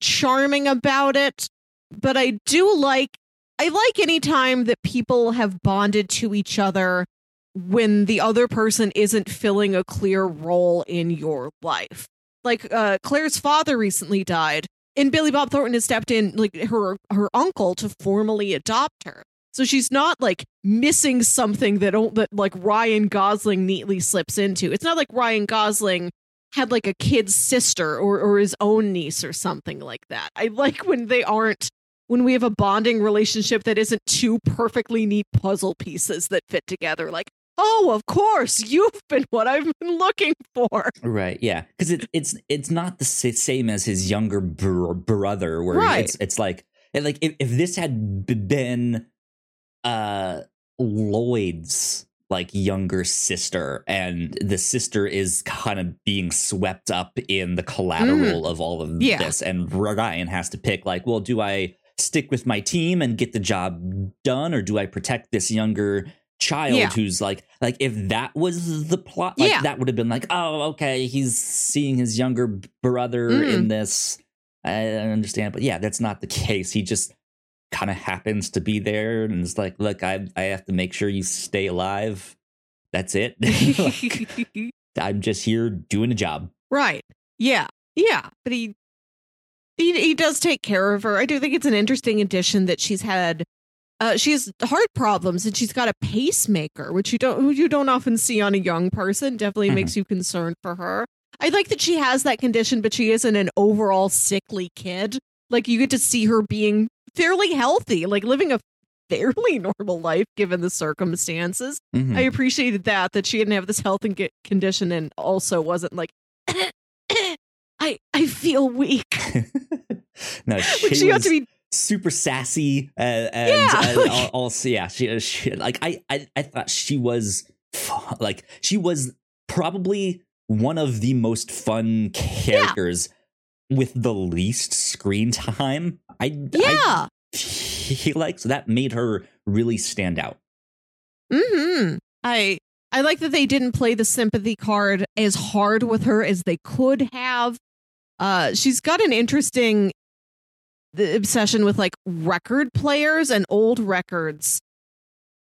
charming about it. But I do like. I like any time that people have bonded to each other when the other person isn't filling a clear role in your life. Like uh, Claire's father recently died, and Billy Bob Thornton has stepped in, like her her uncle, to formally adopt her. So she's not like missing something that that like Ryan Gosling neatly slips into. It's not like Ryan Gosling had like a kid's sister or or his own niece or something like that. I like when they aren't when we have a bonding relationship that isn't two perfectly neat puzzle pieces that fit together. Like, oh, of course, you've been what I've been looking for. Right. Yeah. Because it's it's it's not the same as his younger br- brother, where Right. it's it's like like if, if this had been uh Lloyd's like younger sister, and the sister is kind of being swept up in the collateral of all of Mm. Yeah. this, and Ryan has to pick like, well, do I stick with my team and get the job done, or do I protect this younger? Child Yeah. who's like like if that was the plot like Yeah. that would have been like oh okay he's seeing his younger brother Mm. in this i understand but yeah that's not the case he just kind of happens to be there and it's like look i i have to make sure you stay alive that's it Like, i'm just here doing a job Right. Yeah. Yeah. But he, he he does take care of her. I do think it's an interesting addition that she's had. Uh, she has heart problems and she's got a pacemaker, which you don't you don't often see on a young person. Definitely Mhm. makes you concerned for her. I like that she has that condition, but she isn't an overall sickly kid. Like you get to see her being fairly healthy, like living a fairly normal life given the circumstances. Mhm. I appreciated that that she didn't have this health and condition and also wasn't like I I feel weak. no Like she, she had to be super sassy uh, and Yeah, uh, like- also yeah she, she like I, I i thought she was like she was probably one of the most fun characters with the least screen time i yeah. I feel like so that made her really stand out hmm I I like that they didn't play the sympathy card as hard with her as they could have. Uh, she's got an interesting the obsession with like record players and old records.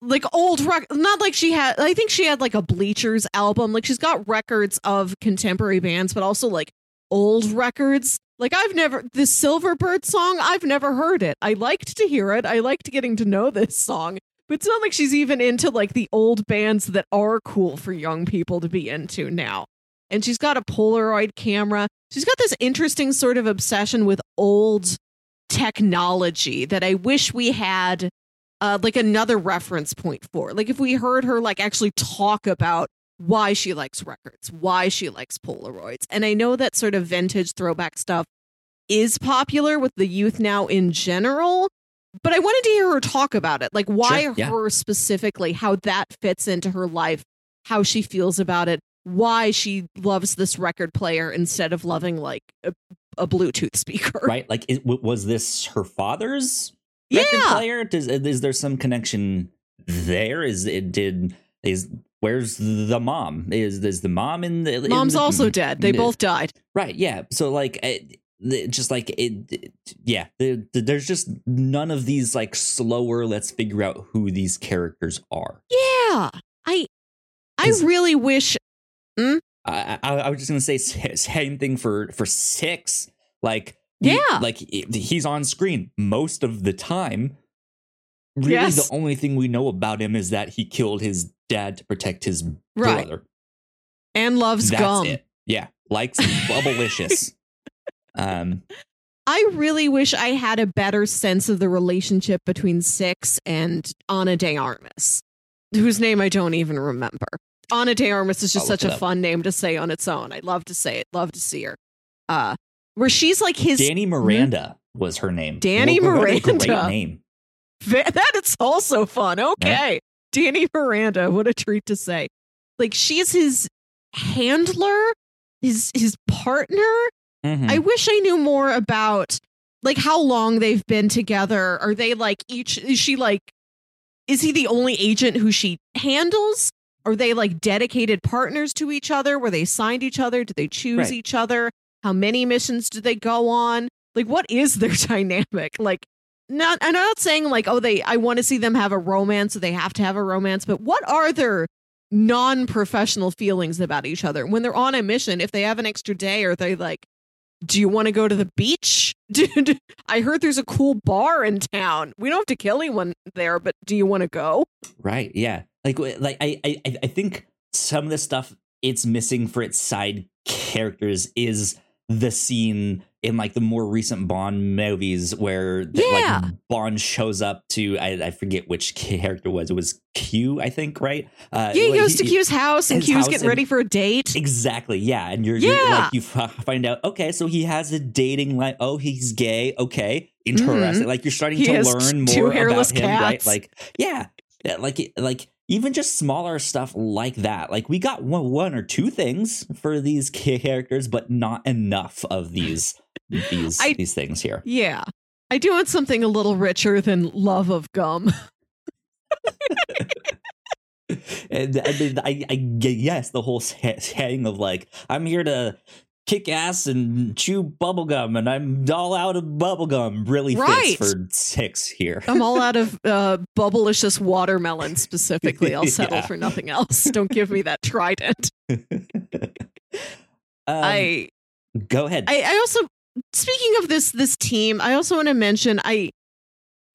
Like old rec not like she had I think she had like a Bleachers album. Like she's got records of contemporary bands, but also like old records. Like I've never the Silverbird song, I've never heard it. I liked to hear it. I liked getting to know this song. But it's not like she's even into like the old bands that are cool for young people to be into now. And she's got a Polaroid camera. She's got this interesting sort of obsession with old technology that I wish we had uh, like another reference point for. Like if we heard her like actually talk about why she likes records, why she likes Polaroids. And I know that sort of vintage throwback stuff is popular with the youth now in general, but I wanted to hear her talk about it. Like why Sure, yeah. her specifically, how that fits into her life, how she feels about it, why she loves this record player instead of loving like a, Bluetooth speaker. right? Like, it, was this her father's record Yeah. player? Does uh, is there some connection there? Is it did is where's the mom? Is is the mom in the in Mom's the- also dead. They both died. right? Yeah. So like. Eh, it, just like it, it- yeah the, the- there's just none of these like slower let's figure out who these characters are Yeah. I i really wish hmm? I, I, I was just gonna say same thing for for six. Like he- Yeah. like he's on screen most of the time. Really, Yes. the only thing we know about him is that he killed his dad to protect his Right. brother. and loves That's gum. it. Yeah, likes bubblicious. um, I really wish I had a better sense of the relationship between Six and Ana de Armas, whose name I don't even remember. Ana de Armas is just such a fun name to say on its own. I'd love to say it, love to see her. Uh, where she's like his Danny Miranda was her name. Danny What- what a Great Miranda. name. That, that is also fun. Okay. Danny Miranda, what a treat to say. Like she's his handler, his his partner. Mhm. I wish I knew more about like how long they've been together. Are they like each is she like is he the only agent who she handles? Are they like dedicated partners to each other? Were they signed each other? Do they choose Right. each other? How many missions do they go on? Like what is their dynamic? Like not I'm not saying like, oh, they I want to see them have a romance, so they have to have a romance, but what are their non-professional feelings about each other when they're on a mission? If they have an extra day, are they like, do you want to go to the beach? Dude, I heard there's a cool bar in town. We don't have to kill anyone there, but do you want to go? Right. Yeah. Like like I I I- think some of the stuff it's missing for its side characters is the scene in like the more recent Bond movies where the, Yeah. like Bond shows up to I, I forget which character it was it was Q I think right uh, Yeah, he like, goes to Q's house and Q's house getting and- ready for a date. Exactly. Yeah, and you're, you're Yeah. like you f- find out. Okay, so he has a dating life. Oh, he's gay. Okay, interesting. Like you're starting Mm-hmm. He to learn two more hairless about him, right? Like yeah, yeah, like like even just smaller stuff like that. Like we got one, one or two things for these characters, but not enough of these these I- these things here. Yeah. I do want something a little richer than love of gum. And I mean, I, I yes, the whole sa- saying of like I'm here to kick ass and chew bubblegum and I'm all out of bubblegum really Right. fits for six here. I'm all out of uh, bubblicious watermelon specifically. I'll settle Yeah. for nothing else. Don't give me that trident. Um, I go ahead. I, I also speaking of this this team, I also want to mention I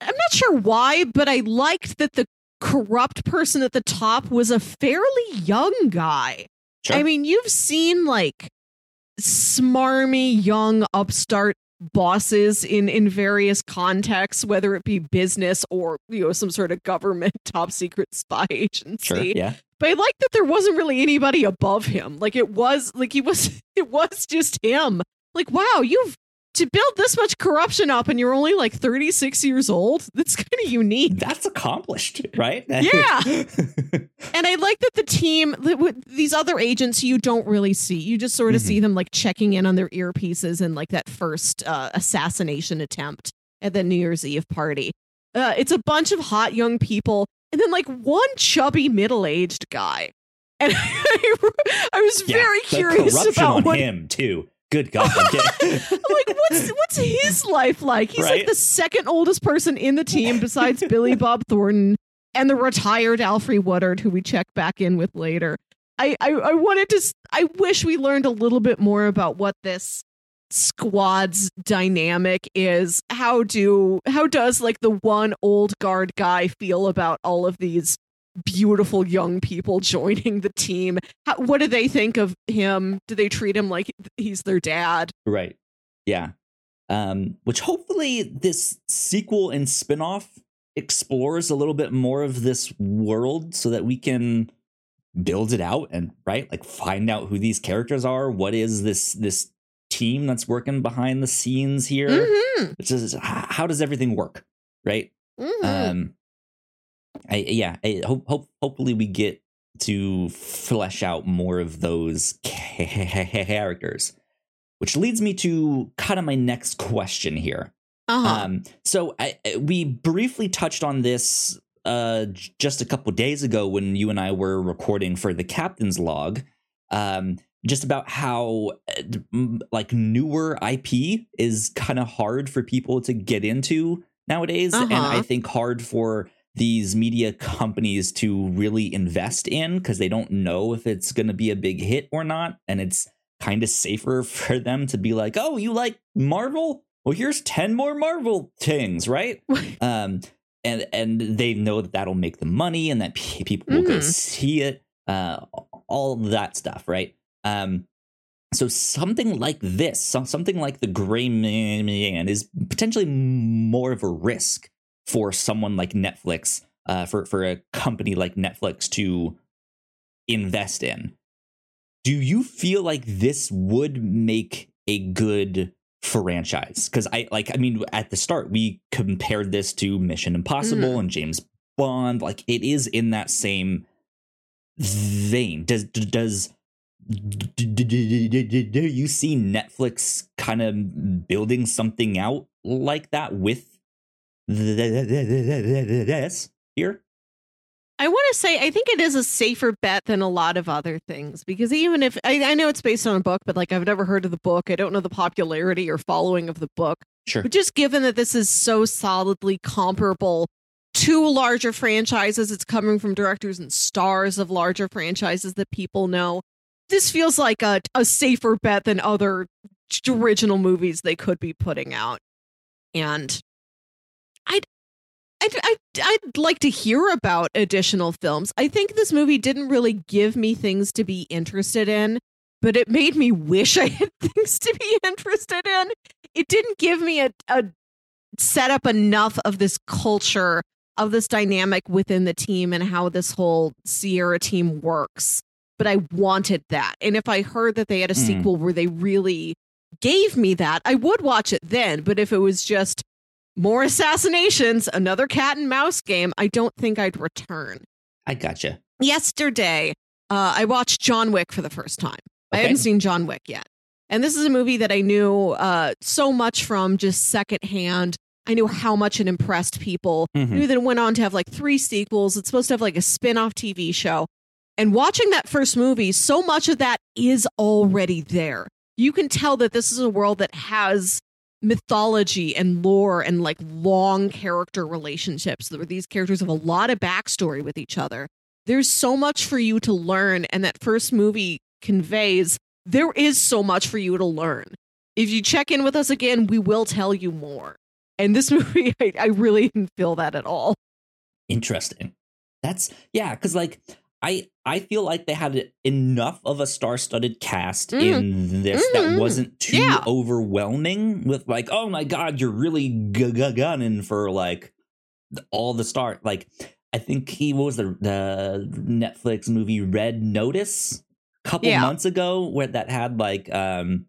I'm not sure why, but I liked that the corrupt person at the top was a fairly young guy. Sure. I mean, you've seen like smarmy young upstart bosses in in various contexts whether it be business or you know some sort of government top secret spy agency sure. Yeah. but I like that there wasn't really anybody above him. Like it was like he was it was just him. Like wow, you've to build this much corruption up and you're only like 36 years old. That's kind of unique. That's accomplished, right? Yeah. And I like that the team these other agents you don't really see. You just sort of Mhm. see them like checking in on their earpieces and like that first uh, assassination attempt at the New Year's Eve party. Uh, it's a bunch of hot young people and then like one chubby middle-aged guy. and I, I was Yeah, very curious about what him too. Good God. like what's what's his life like? He's Right? like the second oldest person in the team besides Billy Bob Thornton and the retired Alfre Woodard, who we check back in with later. I, I I wanted to. i wish we learned a little bit more about what this squad's dynamic is. How do how does like the one old guard guy feel about all of these beautiful young people joining the team? How, what do they think of him? Do they treat him like he's their dad? Right. Yeah. Um, which hopefully this sequel and spin-off explores a little bit more of this world so that we can build it out and right like find out who these characters are what is this this team that's working behind the scenes here Mhm. It's just, how does everything work right Mhm. um i yeah I hope, hope hopefully we get to flesh out more of those characters which leads me to kind of my next question here uh-huh. um so I, we briefly touched on this uh just a couple days ago when you and i were recording for the captain's log um just about how uh, like newer ip is kind of hard for people to get into nowadays and i Uh-huh. think hard for these media companies to really invest in because they don't know if it's going to be a big hit or not and it's kind of safer for them to be like oh you like marvel? Well here's 10 more marvel things right? Um and and they know that that'll make them money and that people will go Mhm. see it uh all that stuff right? Um so something like this some, something like the gray man is potentially more of a risk for someone like netflix uh for for a company like netflix to invest in. Do you feel like this would make a good franchise? Because i like i mean at the start we compared this to mission impossible and james bond. Like it is in that same vein. Does does do, do, do, do, do, do you see netflix kind of building something out like that with this here I want to say I think it is a safer bet than a lot of other things because even if I, I know it's based on a book, but like I've never heard of the book, I don't know the popularity or following of the book. sure But just given that this is so solidly comparable to larger franchises, it's coming from directors and stars of larger franchises that people know. This feels like a, a safer bet than other original movies they could be putting out. And I'd, I'd, I'd, I'd like to hear about additional films. I think this movie didn't really give me things to be interested in, but it made me wish I had things to be interested in it didn't give me a, a set up enough of this culture of this dynamic within the team and how this whole Sierra team works. But I wanted that. And if I heard that they had a Mm. sequel where they really gave me that, I would watch it then. But if it was just more assassinations, another cat and mouse game, I don't think I'd return. i gotcha Yesterday, uh, I watched John Wick for the first time. I Okay. hadn't seen John Wick yet. And this is a movie that I knew uh, so much from just secondhand. I knew how much it impressed people. Mhm. Knew that it went on to have like three sequels. It's supposed to have like a spin off TV show. And watching that first movie, so much of that is already there. You can tell that this is a world that has mythology and lore and like long character relationships where these characters have a lot of backstory with each other. There's so much for you to learn, and that first movie conveys there is so much for you to learn. If you check in with us again, we will tell you more. And this movie, I, I really didn't feel that at all. Interesting. That's yeah, because like I I feel like they had enough of a star-studded cast Mm. in this that Mhm. wasn't too Yeah. overwhelming with like, oh my god, you're really gunning for like all the star. Like I think he what was the the Netflix movie Red Notice a couple Yeah. months ago where that had like um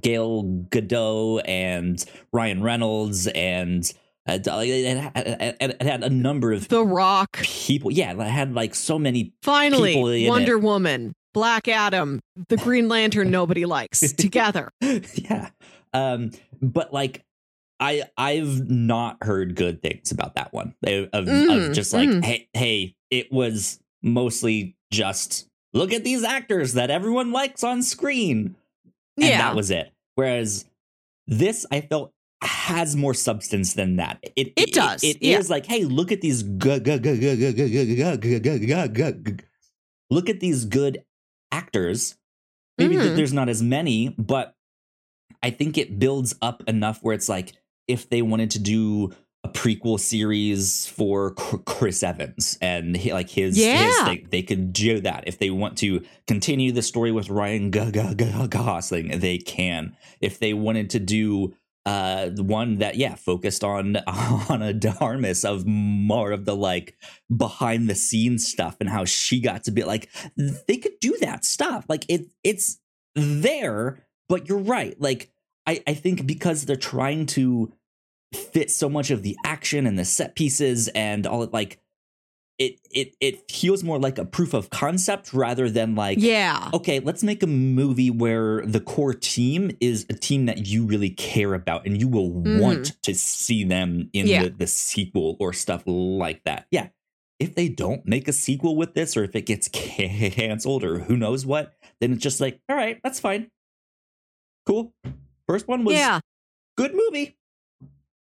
Gal Gadot and Ryan Reynolds and uh, it, had, it, it had a number of The Rock, people. Yeah, it had like so many. finally, Wonder Woman, Black Adam, the Green Lantern nobody likes together. yeah, um, but like I I've not heard good things about that one. Of, of, Mm, of just like mm. hey hey, it was mostly just look at these actors that everyone likes on screen. And yeah. that was it. Whereas this, I felt has more substance than that. It It does, It is like, hey, look at these good, look at these good actors. Maybe Mhm. there's not as many, but I think it builds up enough where it's like if they wanted to do a prequel series for Chris Evans and he, like his, his Yeah. thing, they could do that. If they want to continue the story with Ryan Gosling, they can. If they wanted to do uh the one that yeah focused on Ana de Armas of more of the like behind the scenes stuff and how she got to be like they could do that stuff. Like it it's there but you're right. Like I I think because they're trying to fit so much of the action and the set pieces and all it like it it it feels more like a proof of concept rather than like yeah. okay, let's make a movie where the core team is a team that you really care about and you will want to see them in Yeah. the, the sequel or stuff like that. Yeah. If they don't make a sequel with this or if it gets canceled or who knows what, then it's just like, all right, that's fine. Cool. First one was yeah. good movie.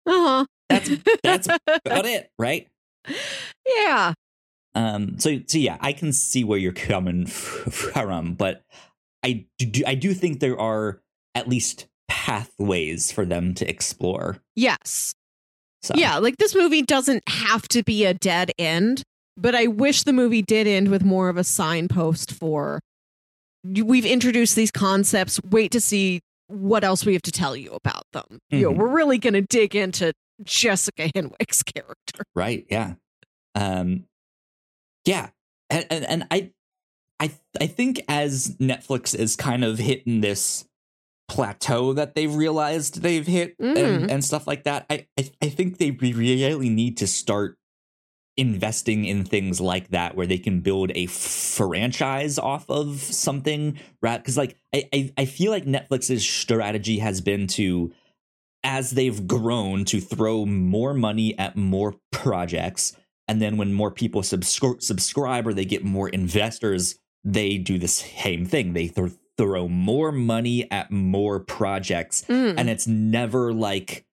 Uh huh. That's that's about it, right? Yeah. Um, so, so yeah, I can see where you're coming from, but I do, I do think there are at least pathways for them to explore. Yes. So, Yeah. Like this movie doesn't have to be a dead end, but I wish the movie did end with more of a signpost for we've introduced these concepts. Wait to see what else we have to tell you about them. You know, Mhm. we're really going to dig into Jessica Henwick's character. right, yeah, um, yeah, and, and and I, I I think as Netflix is kind of hitting this plateau that they've realized they've hit Mhm. and, and stuff like that, I, I I think they really need to start investing in things like that where they can build a franchise off of something right because like I, I i feel like netflix's strategy has been to as they've grown to throw more money at more projects and then when more people subscri- subscribe or they get more investors they do the same thing they th- throw more money at more projects Mm. and it's never like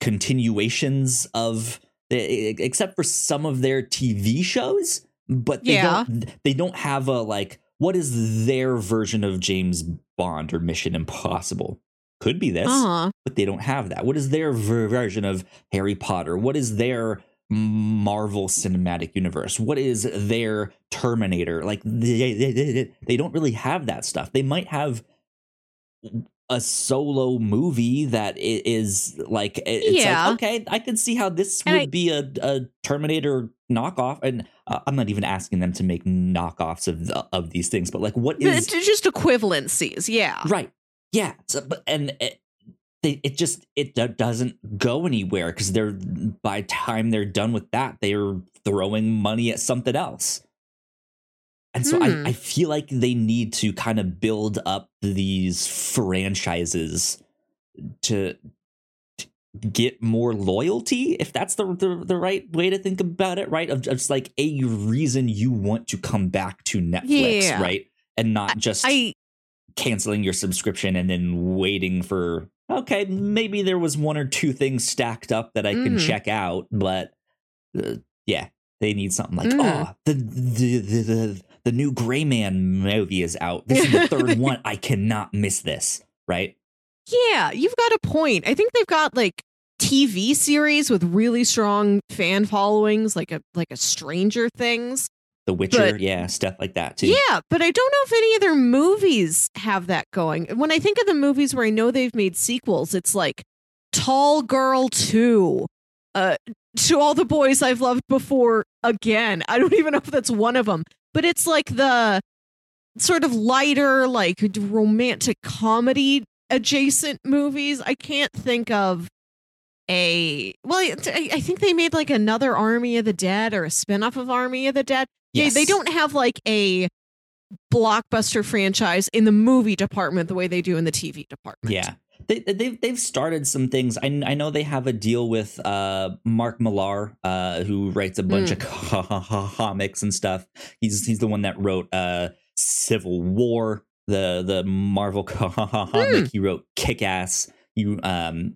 continuations of except for some of their TV shows, but they Yeah. don't they don't have a like what is their version of James Bond or Mission Impossible? Could be this, Uh-huh. but they don't have that. What is their ver- version of Harry Potter? What is their Marvel Cinematic Universe? What is their Terminator? Like they, they, they, they don't really have that stuff. They might have a solo movie that is like it's Yeah. like okay i can see how this And would I- be a, a terminator knockoff and uh, i'm not even asking them to make knockoffs of the, of these things but like what is just equivalencies. Yeah. right yeah so, but and it, they, it just it do- doesn't go anywhere because they're by time they're done with that they're throwing money at something else and so Hmm. I, I feel like they need to kind of build up these franchises to, to get more loyalty if that's the, the the right way to think about it right of just like a reason you want to come back to netflix Yeah. right and not just I canceling your subscription and then waiting for okay maybe there was one or two things stacked up that i can Mhm. check out but uh, yeah they need something like Mhm. oh the the, the the the new gray man movie is out this is the third one i cannot miss this right Yeah, you've got a point. I think they've got like TV series with really strong fan followings, like a like a Stranger Things. The witcher But- yeah stuff like that too Yeah, but I don't know if any other movies have that going. When I think of the movies where I know they've made sequels, it's like Tall Girl 2, uh, To All the Boys I've Loved Before Again. I don't even know if that's one of them, but it's like the sort of lighter, like romantic comedy adjacent movies. I can't think of a well I, I think they made like another army of the dead or a spin-off of army of the dead Yes. they, they don't have like a blockbuster franchise in the movie department the way they do in the tv department Yeah. They, they've they've started some things. I, I know they have a deal with uh, Mark Millar, uh, who writes a bunch Mm. of comics and stuff. He's he's the one that wrote uh, Civil War, the the Marvel comic. He wrote Kick Ass. You um,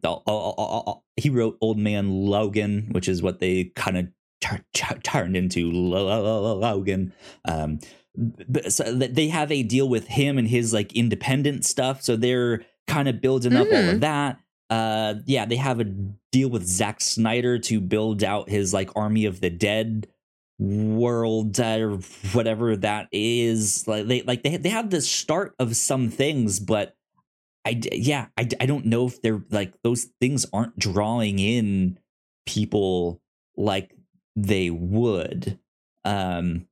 he wrote Old Man Logan, which is what they kind of tur- tur- turned into Logan. Um, but so they have a deal with him and his like independent stuff, so they're kind of building up all of that. Uh, yeah, they have a deal with Zack Snyder to build out his like Army of the Dead world uh, or whatever that is. Like they like they they have the start of some things, but I yeah I I don't know if they're like those things aren't drawing in people like they would. Um,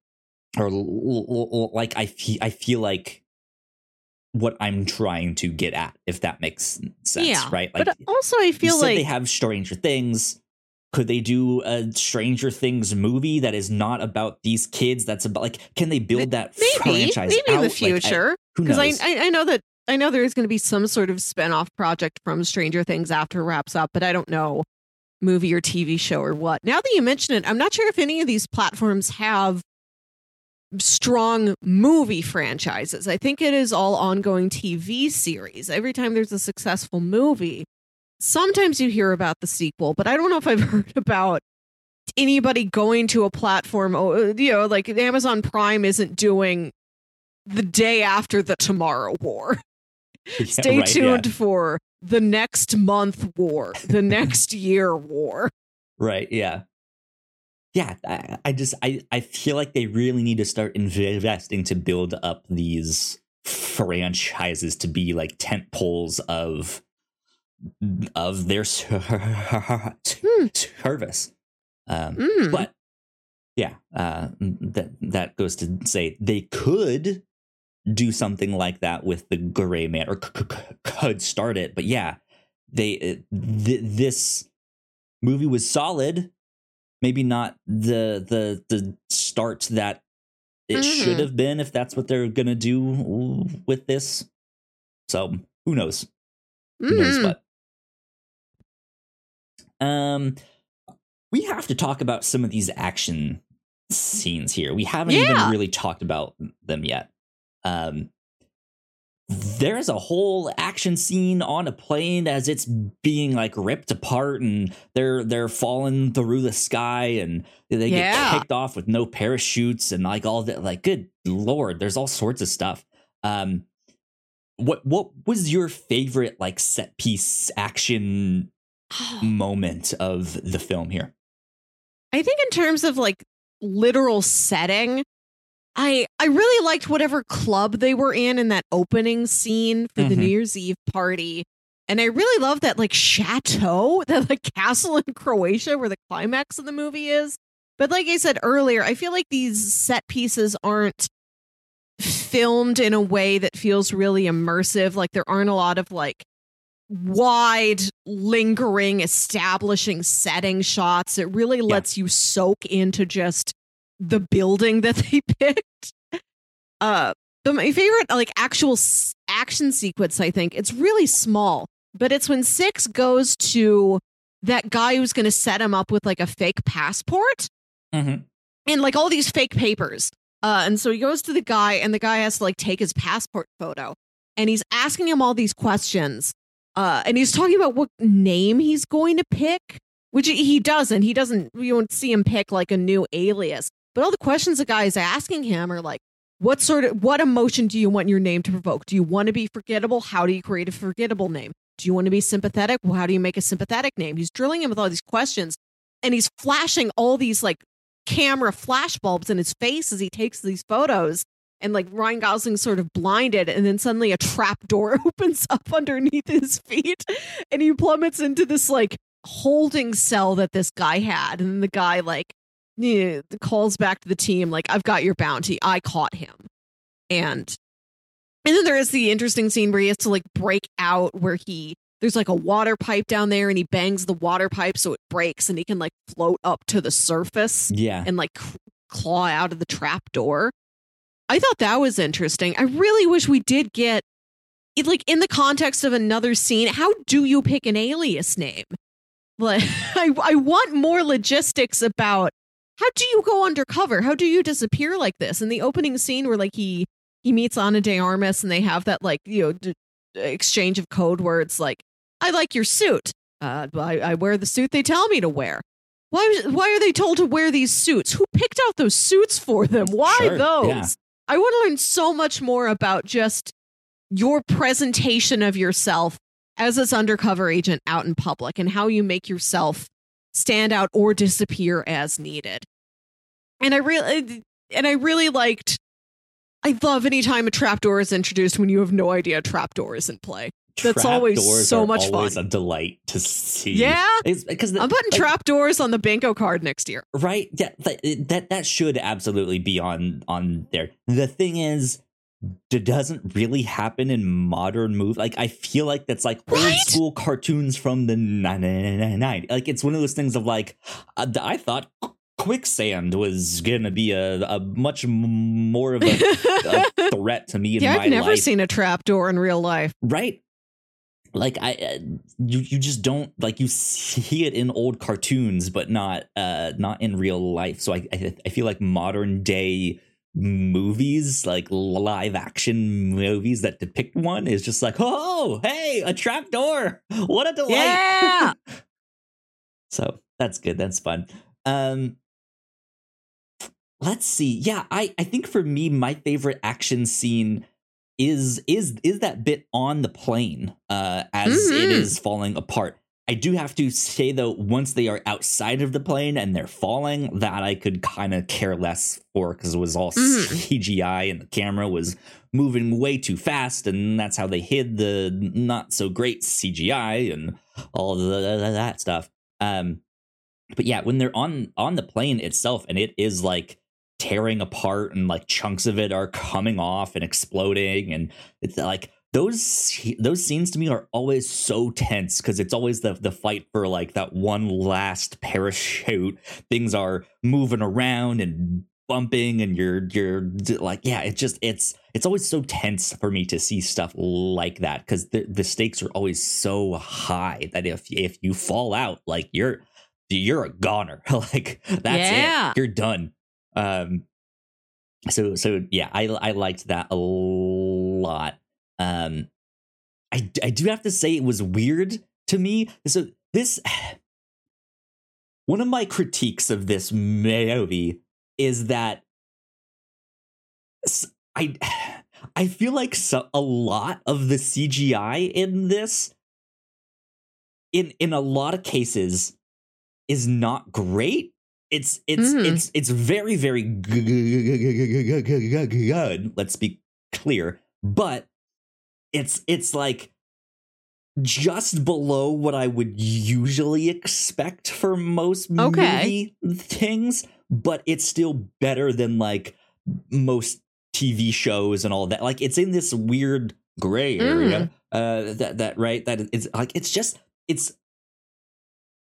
or like I feel I feel like what I'm trying to get at, if that makes sense, yeah, right? Like, but also, I feel like they have Stranger Things. Could they do a Stranger Things movie that is not about these kids? That's about like, can they build that maybe, franchise? Maybe out? in the future, because like, I, I, I know that I know there is going to be some sort of spinoff project from Stranger Things after wraps up, but I don't know movie or TV show or what. Now that you mention it, I'm not sure if any of these platforms have strong movie franchises. I think it is all ongoing TV series. Every time there's a successful movie, sometimes you hear about the sequel, but I don't know if I've heard about anybody going to a platform, you know, like Amazon Prime isn't doing the day after the Tomorrow War. Yeah, Stay right, tuned yeah. for the next month war, the next year war. Right, yeah yeah, I, I just I I feel like they really need to start investing to build up these franchises to be like tent poles of of their hmm. service. Um, mm. But yeah, uh, that that goes to say they could do something like that with the Gray Man, or c- c- could start it. But yeah, they uh, th- this movie was solid maybe not the the the start that it mm-hmm. should have been if that's what they're gonna do with this. So who knows? Mm-hmm. Who knows mm-hmm. what? Um, we have to talk about some of these action scenes here. We haven't yeah. even really talked about them yet. Um, there's a whole action scene on a plane as it's being like ripped apart and they're they're falling through the sky and they yeah. get kicked off with no parachutes and like all that like good lord there's all sorts of stuff um what what was your favorite like set piece action moment of the film here i think in terms of like literal setting I I really liked whatever club they were in in that opening scene for mm-hmm. the New Year's Eve party. And I really love that like chateau, that like castle in Croatia where the climax of the movie is. But like I said earlier, I feel like these set pieces aren't filmed in a way that feels really immersive. Like there aren't a lot of like wide, lingering, establishing setting shots. It really lets yeah. you soak into just the building that they picked. Uh, but my favorite like actual s- action sequence, I think it's really small, but it's when Six goes to that guy who's going to set him up with like a fake passport mm-hmm. and like all these fake papers. Uh, and so he goes to the guy, and the guy has to like take his passport photo, and he's asking him all these questions. Uh, and he's talking about what name he's going to pick, which he doesn't. He doesn't. You won't see him pick like a new alias. But all the questions the guy is asking him are like, what sort of what emotion do you want your name to provoke? Do you want to be forgettable? How do you create a forgettable name? Do you want to be sympathetic? Well, how do you make a sympathetic name? He's drilling him with all these questions and he's flashing all these like camera flashbulbs in his face as he takes these photos. And like Ryan Gosling's sort of blinded, and then suddenly a trap door opens up underneath his feet, and he plummets into this like holding cell that this guy had. And the guy like calls back to the team like I've got your bounty. I caught him. And and then there is the interesting scene where he has to like break out where he there's like a water pipe down there and he bangs the water pipe so it breaks and he can like float up to the surface. Yeah. And like claw out of the trap door. I thought that was interesting. I really wish we did get it like in the context of another scene. How do you pick an alias name? Like I I want more logistics about how do you go undercover? How do you disappear like this? In the opening scene where like he he meets Ana de Armas and they have that like you know d- exchange of code words like I like your suit. Uh, I, I wear the suit they tell me to wear. Why why are they told to wear these suits? Who picked out those suits for them? Why Sure, those? yeah. I want to learn so much more about just your presentation of yourself as this undercover agent out in public and how you make yourself stand out or disappear as needed. And I really and I really liked I love anytime a trapdoor is introduced when you have no idea a trapdoor is in play. That's always Trapdoors so much always fun. a delight to see. Yeah. Because I'm putting like, trapdoors on the bingo card next year. right yeah that, that that should absolutely be on on there the thing is it doesn't really happen in modern movies like i feel like that's like old school cartoons from the 999 like it's one of those things of like uh, i thought quicksand was gonna be a, a much more of a, a threat to me in yeah, I've never life. seen a trapdoor in real life. right. Like i uh, you you just don't like you see it in old cartoons but not uh not in real life. So i i, I feel like modern day movies like live action movies that depict one is just like oh hey a trapdoor what a delight. Yeah. so that's good. That's fun. Um let's see yeah i i think for me my favorite action scene is is is that bit on the plane uh as it Mhm. is falling apart i do have to say though once they are outside of the plane and they're falling that i could kind of care less for because it was all Mhm. cgi and the camera was moving way too fast and that's how they hid the not so great cgi and all the, that stuff um but yeah when they're on on the plane itself and it is like tearing apart and like chunks of it are coming off and exploding and it's like those those scenes to me are always so tense because it's always the the fight for like that one last parachute. Things are moving around and bumping and you're you're like yeah it just it's it's always so tense for me to see stuff like that because the, the stakes are always so high that if if you fall out like you're you're a goner. Like that's Yeah. it you're done um so so yeah i i liked that a lot. Um i i do have to say it was weird to me. So this one of my critiques of this movie is that i i feel like so, a lot of the cgi in this in in a lot of cases is not great it's it's Mhm. it's it's very very good let's be clear but it's it's like just below what i would usually expect for most Okay. movie things but it's still better than like most tv shows and all that like it's in this weird gray area uh that that right that it's like it's just it's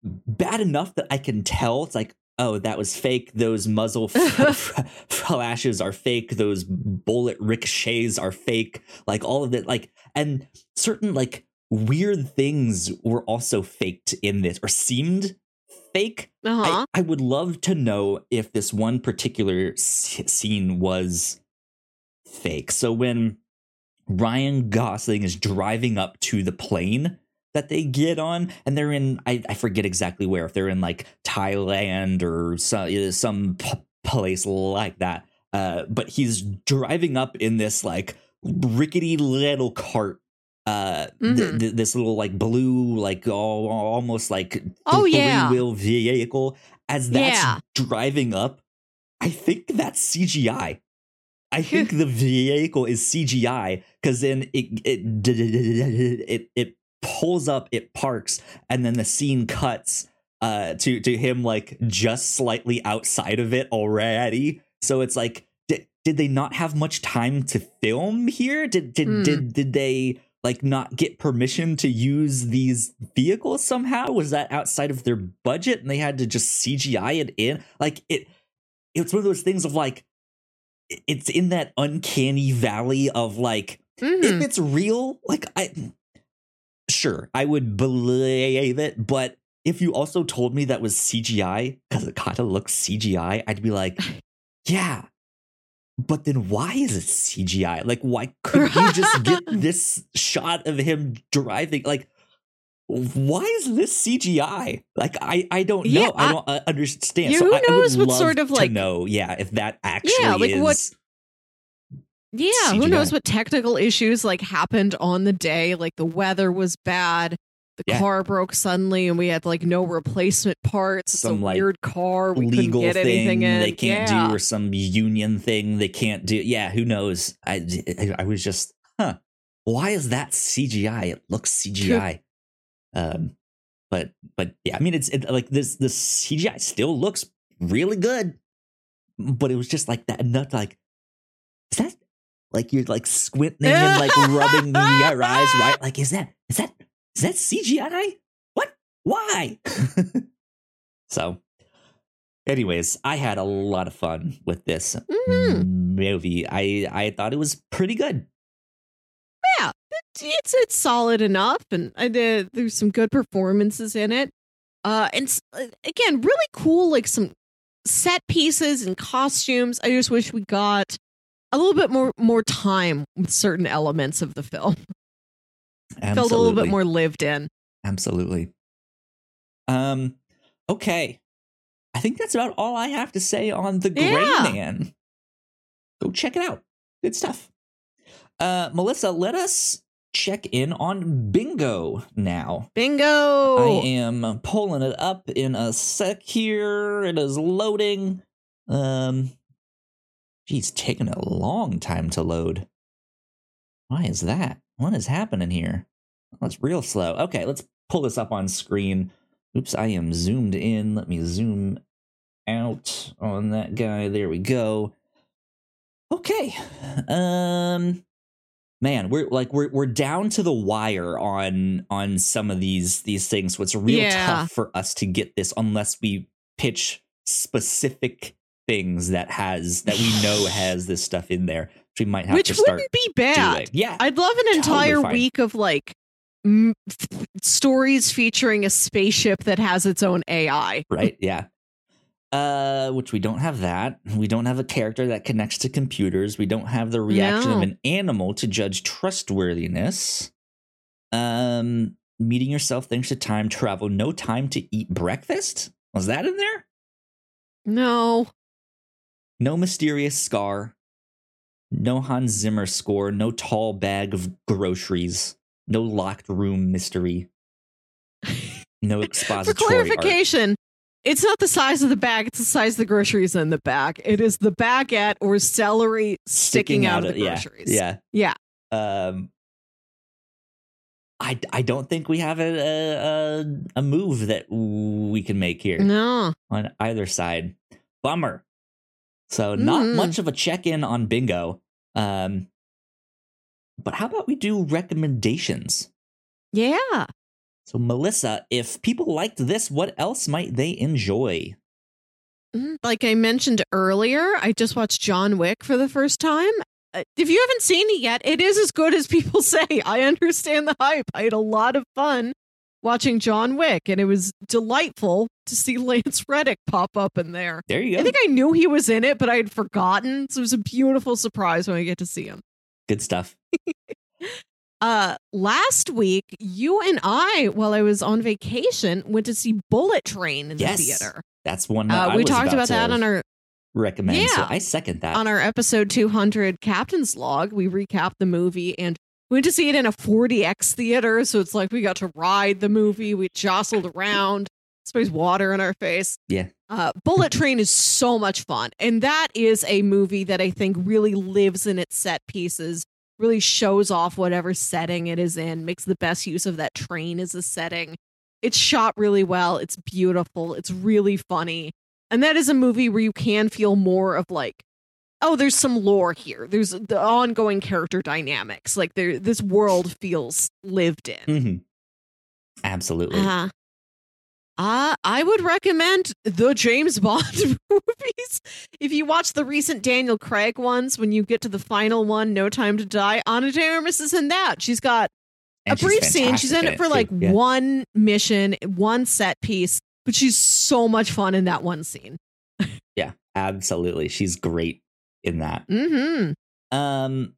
bad enough that I can tell. It's like, oh, that was fake. Those muzzle flashes are fake. Those bullet ricochets are fake. Like all of it. Like and certain like weird things were also faked in this or seemed fake. Uh-huh. I, I would love to know if this one particular s- scene was fake. So when Ryan Gosling is driving up to the plane that they get on, and they're in, I, I forget exactly where, if they're in like Thailand or some, some p- place like that. Uh, but he's driving up in this like rickety little cart. Uh, th- Mhm. th- this little like blue, like all, almost like Oh, yeah. wheel vehicle. As that's Yeah. driving up, I think that's CGI. I think the vehicle is CGI because then it it, it it pulls up, it parks, and then the scene cuts uh to to him like just slightly outside of it already. So it's like, did, did they not have much time to film here? Did did Hmm. did did they like not get permission to use these vehicles somehow? Was that outside of their budget and they had to just CGI it in? Like it it's one of those things of like it's in that uncanny valley of like Mhm. if it's real like i sure i would believe it but if you also told me that was cgi because it kind of looks cgi i'd be like yeah but then why is it CGI? Like, why couldn't you just get this shot of him driving? Like, why is this CGI? Like, I I don't know. Yeah, I, I- don't uh, understand. Yeah, so who I, I would knows what love sort of, like- know. Yeah, if that actually like, is. what- Yeah, who knows what technical issues like happened on the day? Like the weather was bad, the Yeah. car broke suddenly, and we had like no replacement parts. It's Some, like, weird car. We legal get thing anything in. they can't yeah. do or some union thing they can't do yeah who knows i i, I was just huh why is that cgi it looks cgi um but but yeah i mean it's it, like this this cgi still looks really good but it was just like that not like is that like you're like squinting and like rubbing your eyes right like is that is that is that cgi what why so anyways i had a lot of fun with this Mhm. movie i i thought it was pretty good Yeah, it's it's solid enough, and I did. There's some good performances in it. Uh, and uh, again, really cool, like some set pieces and costumes. I just wish we got a little bit more more time with certain elements of the film. Felt a little bit more lived in. Absolutely. Um, okay. I think that's about all I have to say on the Gray Yeah. Man. Go check it out. Good stuff. Uh, Melissa, let us check in on Bingo now. Bingo. I am pulling it up in a sec here. It is loading. Um, geez, taking a long time to load. Why is that? What is happening here? Oh, it's real slow. Okay, let's pull this up on screen. Oops, I am zoomed in. Let me zoom out on that guy. There we go. Okay. Um man, we're like we're we're down to the wire on on some of these these things. So it's real Yeah. tough for us to get this unless we pitch specific things that has that we know has this stuff in there. Which we might have Which to start wouldn't be bad. doing. Yeah. I'd love an entire week of like m- stories featuring a spaceship that has its own AI. right yeah uh which we don't have that we don't have a character that connects to computers we don't have the reaction of an animal to judge trustworthiness um meeting yourself thanks to time travel no time to eat breakfast was that in there No. No mysterious scar no hans zimmer score no tall bag of groceries no locked room mystery no For expository art. clarification, it's not the size of the bag, it's the size of the groceries in the bag. It is the baguette or celery sticking, out, of the yeah, groceries. Yeah. Yeah. Um I, I don't think we have a, a a a move that we can make here No. on either side. Bummer. So not Mhm. much of a check in on bingo. Um but how about we do recommendations? Yeah. So Melissa, if people liked this, what else might they enjoy? Mm, Like I mentioned earlier, I just watched John Wick for the first time. Uh, If you haven't seen it yet, it is as good as people say. I understand the hype. I had a lot of fun watching John Wick, and it was delightful to see Lance Reddick pop up in there. There you go. I think I knew he was in it, but I had forgotten. So it was a beautiful surprise when I get to see him. Good stuff. Uh, last week, you and I, while I was on vacation, went to see Bullet Train in Yes. the theater. That's one that Uh, we talked about to that on our recommend. So Yeah. I second that. on our episode 200 Captain's Log. We recapped the movie and we went to see it in a 4DX theater. So it's like we got to ride the movie. We jostled around, sprays water in our face. Yeah. Uh, Bullet Train is so much fun. And that is a movie that I think really lives in its set pieces, really shows off whatever setting it is in, makes the best use of that train as a setting. It's shot really well. It's beautiful. It's really funny. And that is a movie where you can feel more of like, oh, there's some lore here. There's the ongoing character dynamics. Like there, this world feels lived in. Mhm. Absolutely. Uh, uh, I would recommend the James Bond movies. If you watch the recent Daniel Craig ones, when you get to the final one, No Time to Die, Ana de Armas is in that. She's got And a she's brief scene. She's in it for like Yeah. one mission, one set piece, but she's so much fun in that one scene. Yeah, absolutely. She's great in that. Mm-hmm. Um,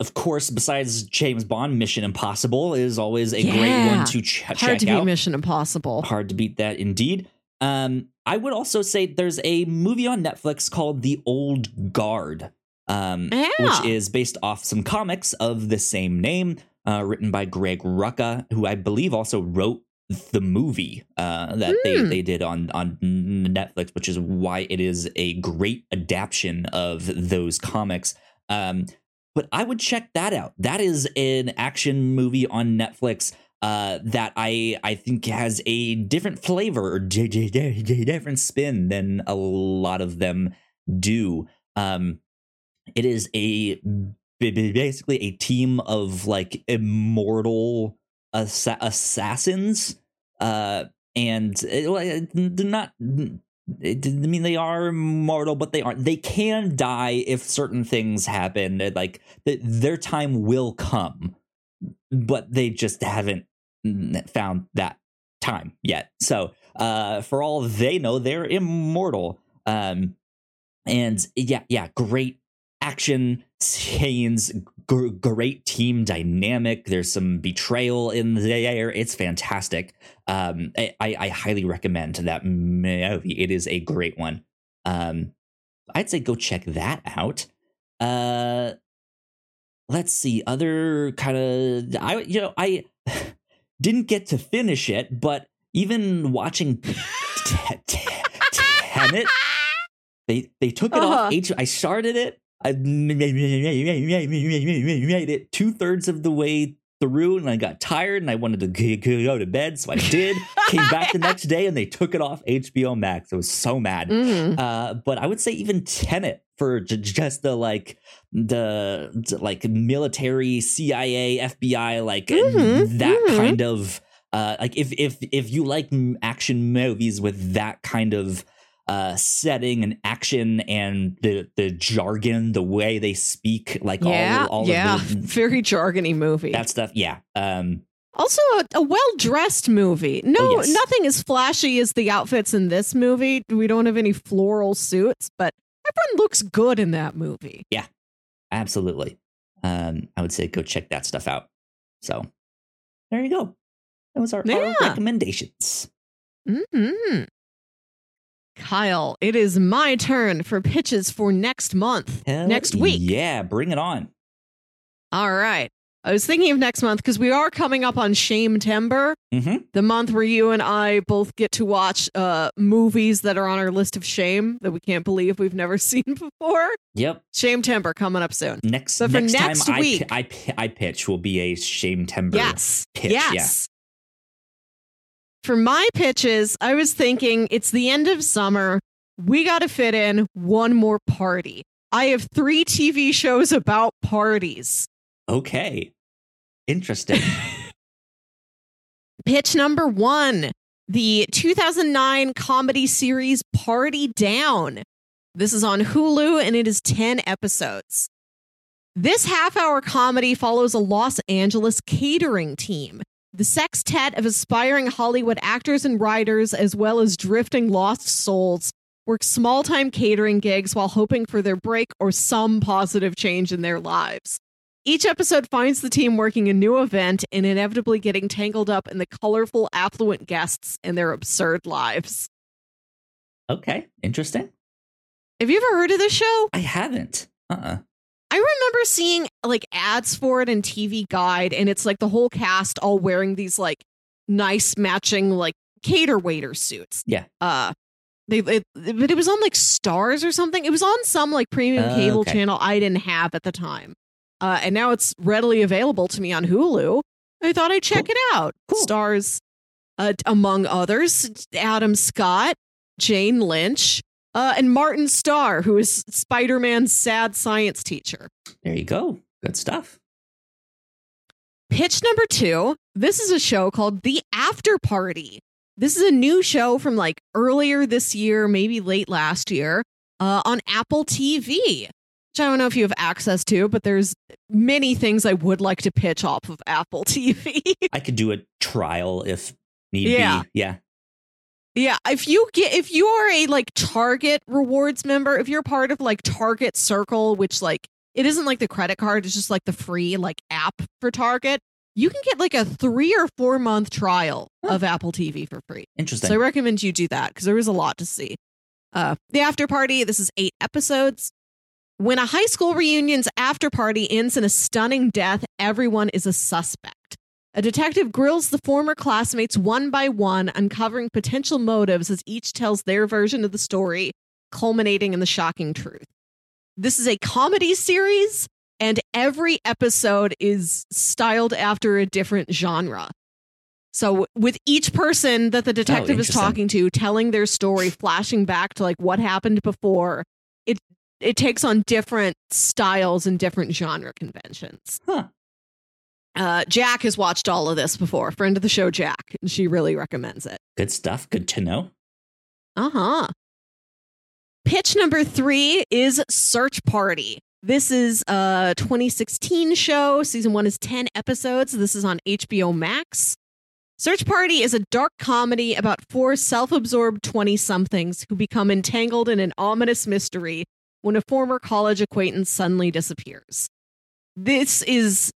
of course, besides James Bond, Mission Impossible is always a great one to ch- Hard check to beat out. Mission Impossible. Hard to beat that, indeed. Um, I would also say there's a movie on Netflix called The Old Guard, um, Yeah. which is based off some comics of the same name, uh, written by Greg Rucka, who I believe also wrote the movie uh, that they, Hmm. they did on on Netflix, which is why it is a great adaptation of those comics. Um, but I would check that out. That is an action movie on Netflix uh, that I I think has a different flavor or j- j- j- different spin than a lot of them do. Um, it is a basically a team of like immortal assa- assassins, uh, and it, they're not. I mean, they are immortal, but they aren't. They can die if certain things happen. Like th- their time will come, but they just haven't found that time yet. So, uh, for all they know, they're immortal. Um, and yeah, yeah, great action scenes, gr- great team dynamic. There's some betrayal in there. It's fantastic. Um, I, I I highly recommend that movie. It is a great one. Um, I'd say go check that out. Uh, let's see other kind of I you know I didn't get to finish it, but even watching T- T- Tenet, they they took it Uh-huh. off H. I started it. I made it two thirds of the way through, and I got tired, and I wanted to go to bed, so I did. Came back the next day, and they took it off HBO Max. I was so mad. Mhm. Uh, but I would say even Tenet for j- just the like the, the, like military CIA FBI like Mhm, that mhm. kind of uh like if if if you like action movies with that kind of uh setting and action and the the jargon the way they speak like yeah, all all yeah, of the, very jargony movie. that stuff yeah um Also, a, a well dressed movie. No, Oh, yes. nothing as flashy as the outfits in this movie. We don't have any floral suits, but everyone looks good in that movie. Yeah, absolutely um i would say go check that stuff out so there you go that was our, our Yeah. recommendations hmm Kyle, it is my turn for pitches for next month. Hell next week. yeah bring it on All right. I was thinking of next month because we are coming up on Shame Timber, mm-hmm the month where you and I both get to watch uh, movies that are on our list of shame that we can't believe we've never seen before. yep Shame Timber coming up soon. next for next, next time week- I, I, I pitch will be a shame timber Yes. pitch, yes. For my pitches, I was thinking it's the end of summer. We got to fit in one more party. I have three TV shows about parties. okay interesting Pitch number one the 2009 comedy series Party Down. This is on Hulu and it is 10 episodes. This half hour comedy follows a Los Angeles catering team. The sextet of aspiring Hollywood actors and writers, as well as drifting lost souls, work small time catering gigs while hoping for their break or some positive change in their lives. Each episode finds the team working a new event and inevitably getting tangled up in the colorful, affluent guests and their absurd lives. okay interesting Have you ever heard of this show? i haven't uh-uh I remember seeing like ads for it in TV Guide, and it's like the whole cast all wearing these like nice matching like cater waiter suits. Yeah. Uh, they, it, but it was on like Starz or something. It was on some like premium Uh, cable okay. channel I didn't have at the time. Uh, and now it's readily available to me on Hulu. I thought I'd check Cool. it out. Cool. Stars, uh, among others, Adam Scott, Jane Lynch, uh, and Martin Starr, who is Spider Man's sad science teacher. there you go good stuff Pitch number two this is a show called The After Party. This is a new show from like earlier this year, maybe late last year, uh, on Apple TV. Which I don't know if you have access to, but there's many things I would like to pitch off of Apple TV. i could do a trial if need Yeah. be yeah Yeah, if you get if you are a like Target rewards member, if you're part of like Target Circle, which like it isn't like the credit card, it's just like the free like app for Target, you can get like a 3 or 4 month trial Huh. of Apple TV for free. Interesting. So I recommend you do that because there is a lot to see. Uh, the after party, this is eight episodes. When a high school reunion's after party ends in a stunning death, everyone is a suspect. A detective grills the former classmates one by one, uncovering potential motives as each tells their version of the story, culminating in the shocking truth. This is a comedy series, and every episode is styled after a different genre. So, with each person that the detective is talking to, telling their story, flashing back to like what happened before, it it takes on different styles and different genre conventions. Huh. Uh, Jack has watched all of this before. Friend of the show, Jack, and she really recommends it. Good stuff. Good to know. Uh huh. Pitch number three is Search Party. This is a 2016 show. Season one is 10 episodes. This is on HBO Max. Search Party is a dark comedy about four self absorbed 20 somethings who become entangled in an ominous mystery when a former college acquaintance suddenly disappears. This is.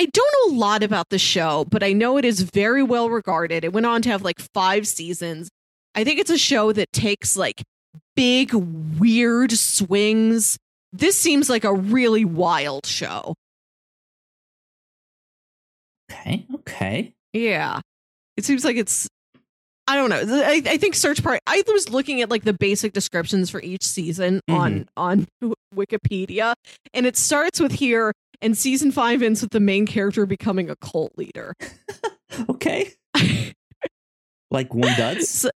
I don't know a lot about the show, but I know it is very well regarded. It went on to have like five seasons. I think it's a show that takes like big, weird swings. This seems like a really wild show. Okay. Okay. Yeah. It seems like it's I don't know. I, I think search part I was looking at like the basic descriptions for each season on mm-hmm. on Wikipedia and it starts with here and season 5 ends with the main character becoming a cult leader. Okay. like one does. So-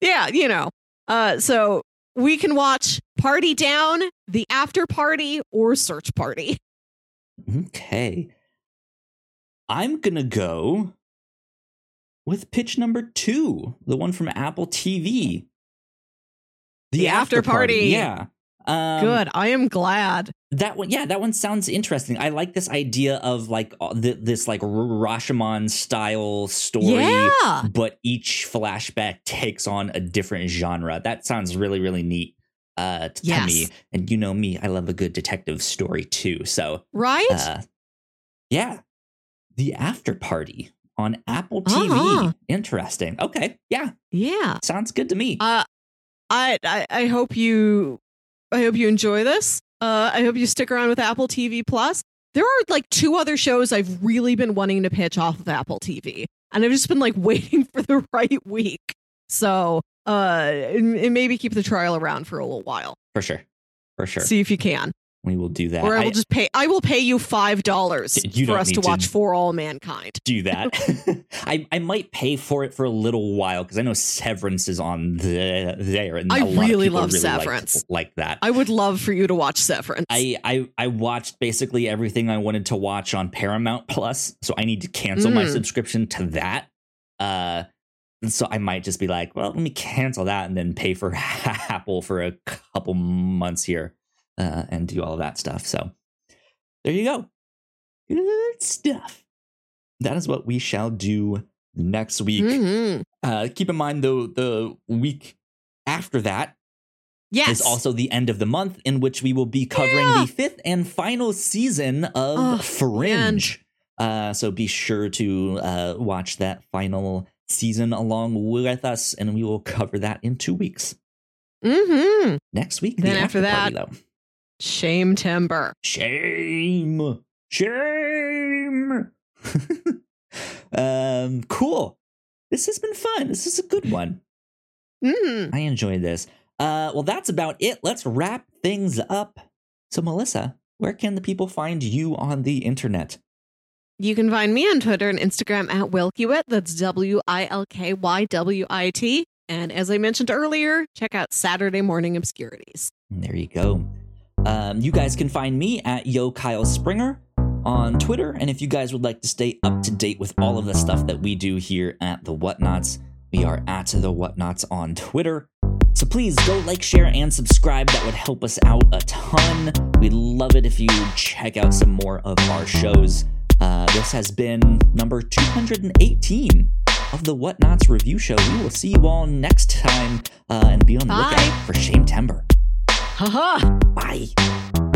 yeah, you know. Uh so we can watch Party Down, The After Party or Search Party. Okay. I'm going to go with pitch number two, the one from Apple TV. The After Party. Yeah. Um, Good. I am glad. That one, yeah, that one sounds interesting. I like this idea of like uh, th- this like Rashomon style story, Yeah. but each flashback takes on a different genre. That sounds really, really neat uh, t- Yes. to me. And you know me, I love a good detective story too. So Right? uh, yeah, the after party on Apple TV. Uh-huh. Interesting. Okay, yeah, yeah. sounds good to me. Uh I, I I hope you I hope you enjoy this. Uh I hope you stick around with Apple TV Plus. There are like two other shows I've really been wanting to pitch off of Apple TV. And I've just been like waiting for the right week. So uh and, and maybe keep the trial around for a little while. for sure, for sure. See if you can. We will do that. Or I will I- just pay I will pay you five dollars for us to watch For All Mankind. do that. I, I might pay for it for a little while because I know Severance is on the, there, and I really love like- Severance. like, that. I would love for you to watch Severance. I, I I watched basically everything I wanted to watch on Paramount Plus, so I need to cancel my Mm. subscription to that. Uh, and so I might just be like, well, let me cancel that and then pay for Apple for a couple months here, uh, and do all of that stuff. So there you go, good stuff. That is what we shall do next week. Mhm. Uh, keep in mind though, the week after that Yes. is also the end of the month in which we will be covering Yeah. the fifth and final season of Oh, Fringe. Uh, so be sure to uh, watch that final season along with us, and we will cover that in two weeks. Mhm. Next week, Then the after party, that- though. Shame timber. Shame. Shame. um, cool. This has been fun. This is a good one. Mhm. I enjoyed this. Uh, well, that's about it. Let's wrap things up. So, Melissa, where can the people find you on the internet? You can find me on Twitter and Instagram at Wilkywit. That's W I L K Y W I T. And as I mentioned earlier, check out Saturday Morning Obscurities. There you go. Um, you guys can find me at Yo Kyle Springer on Twitter. And if you guys would like to stay up to date with all of the stuff that we do here at the Whatnauts, we are at the Whatnauts on Twitter. So please go like, share, and subscribe. That would help us out a ton. We'd love it if you check out some more of our shows. Uh, this has been number 218 of the Whatnauts review show. We will see you all next time uh, and be on the Bye. lookout for Shame Timber. Haha. Bye.